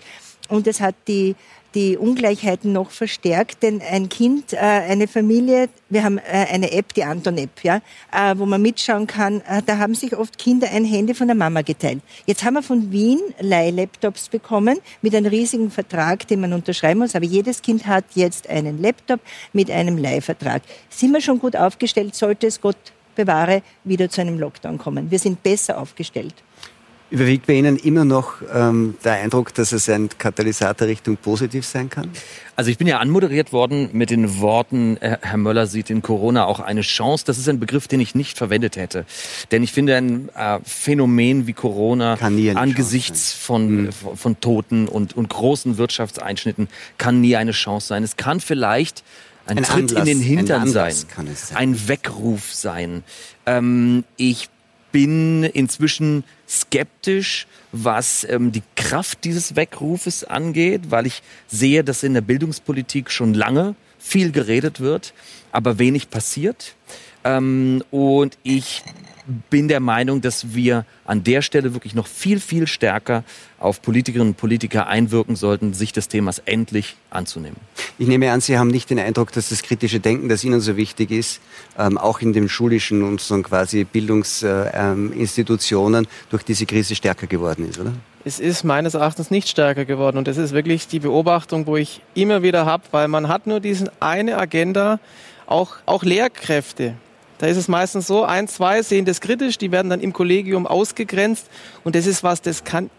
und es hat die die Ungleichheiten noch verstärkt, denn ein Kind, äh, eine Familie, wir haben äh, eine App, die Anton-App, ja, äh, wo man mitschauen kann, da haben sich oft Kinder ein Handy von der Mama geteilt. Jetzt haben wir von Wien Leihlaptops bekommen mit einem riesigen Vertrag, den man unterschreiben muss, aber jedes Kind hat jetzt einen Laptop mit einem Leihvertrag. Sind wir schon gut aufgestellt, sollte es Gott bewahre wieder zu einem Lockdown kommen. Wir sind besser aufgestellt. Überwiegt bei Ihnen immer noch ähm, der Eindruck, dass es ein Katalysator Richtung positiv sein kann? Also ich bin ja anmoderiert worden mit den Worten, äh, Herr Möller sieht in Corona auch eine Chance. Das ist ein Begriff, den ich nicht verwendet hätte. Denn ich finde ein äh, Phänomen wie Corona angesichts von, mhm. von Toten und, und großen Wirtschaftseinschnitten kann nie eine Chance sein. Es kann vielleicht ein, ein Tritt Anlass, in den Hintern ein sein, sein, ein Weckruf sein. Ähm, ich bin inzwischen skeptisch, was ähm, die Kraft dieses Weckrufes angeht, weil ich sehe, dass in der Bildungspolitik schon lange viel geredet wird, aber wenig passiert. Ähm, und ich bin der Meinung, dass wir an der Stelle wirklich noch viel, viel stärker auf Politikerinnen und Politiker einwirken sollten, sich des Themas endlich anzunehmen. Ich nehme an, Sie haben nicht den Eindruck, dass das kritische Denken, das Ihnen so wichtig ist, ähm, auch in den schulischen und so quasi Bildungsinstitutionen durch diese Krise stärker geworden ist, oder? Es ist meines Erachtens nicht stärker geworden und das ist wirklich die Beobachtung, wo ich immer wieder habe, weil man hat nur diesen eine Agenda, auch, auch Lehrkräfte, da ist es meistens so, ein, zwei sehen das kritisch, die werden dann im Kollegium ausgegrenzt und das ist was, das kann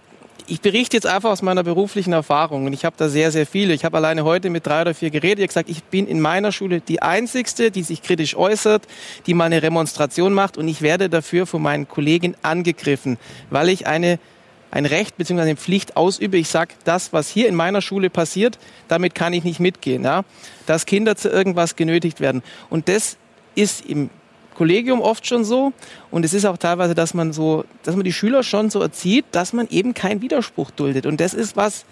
ich berichte jetzt einfach aus meiner beruflichen Erfahrung und ich habe da sehr, sehr viele. Ich habe alleine heute mit drei oder vier geredet. Ich habe gesagt, ich bin in meiner Schule die Einzigste, die sich kritisch äußert, die mal eine Remonstration macht und ich werde dafür von meinen Kollegen angegriffen, weil ich eine ein Recht bzw. eine Pflicht ausübe. Ich sage, das, was hier in meiner Schule passiert, damit kann ich nicht mitgehen. Ja? Dass Kinder zu irgendwas genötigt werden. Und das ist im Kollegium oft schon so. Und es ist auch teilweise, dass man so, dass man die Schüler schon so erzieht, dass man eben keinen Widerspruch duldet. Und das ist was,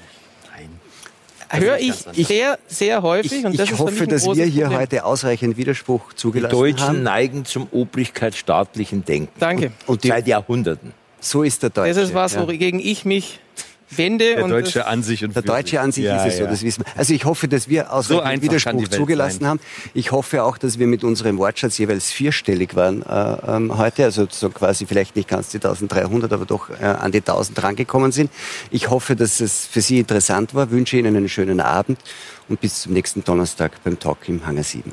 also höre ich sehr, sehr häufig. Ich, und das ich hoffe, dass wir hier Problem. heute ausreichend Widerspruch zugelassen haben. Die Deutschen haben. neigen zum obrigkeitsstaatlichen Denken. Danke. Und, und die, seit Jahrhunderten. So ist der Deutsche. Das ist was, ja. wogegen ich mich Wende. Der und Deutsche an sich und Der für Deutsche an sich Ja, ist es so, ja. das wissen wir. Also ich hoffe, dass wir aus So Widerspruch zugelassen sein. haben. Ich hoffe auch, dass wir mit unserem Wortschatz jeweils vierstellig waren äh, ähm, heute, also so quasi vielleicht nicht ganz die 1300, aber doch äh, an die 1000 rangekommen sind. Ich hoffe, dass es für Sie interessant war, wünsche Ihnen einen schönen Abend und bis zum nächsten Donnerstag beim Talk im Hangar 7.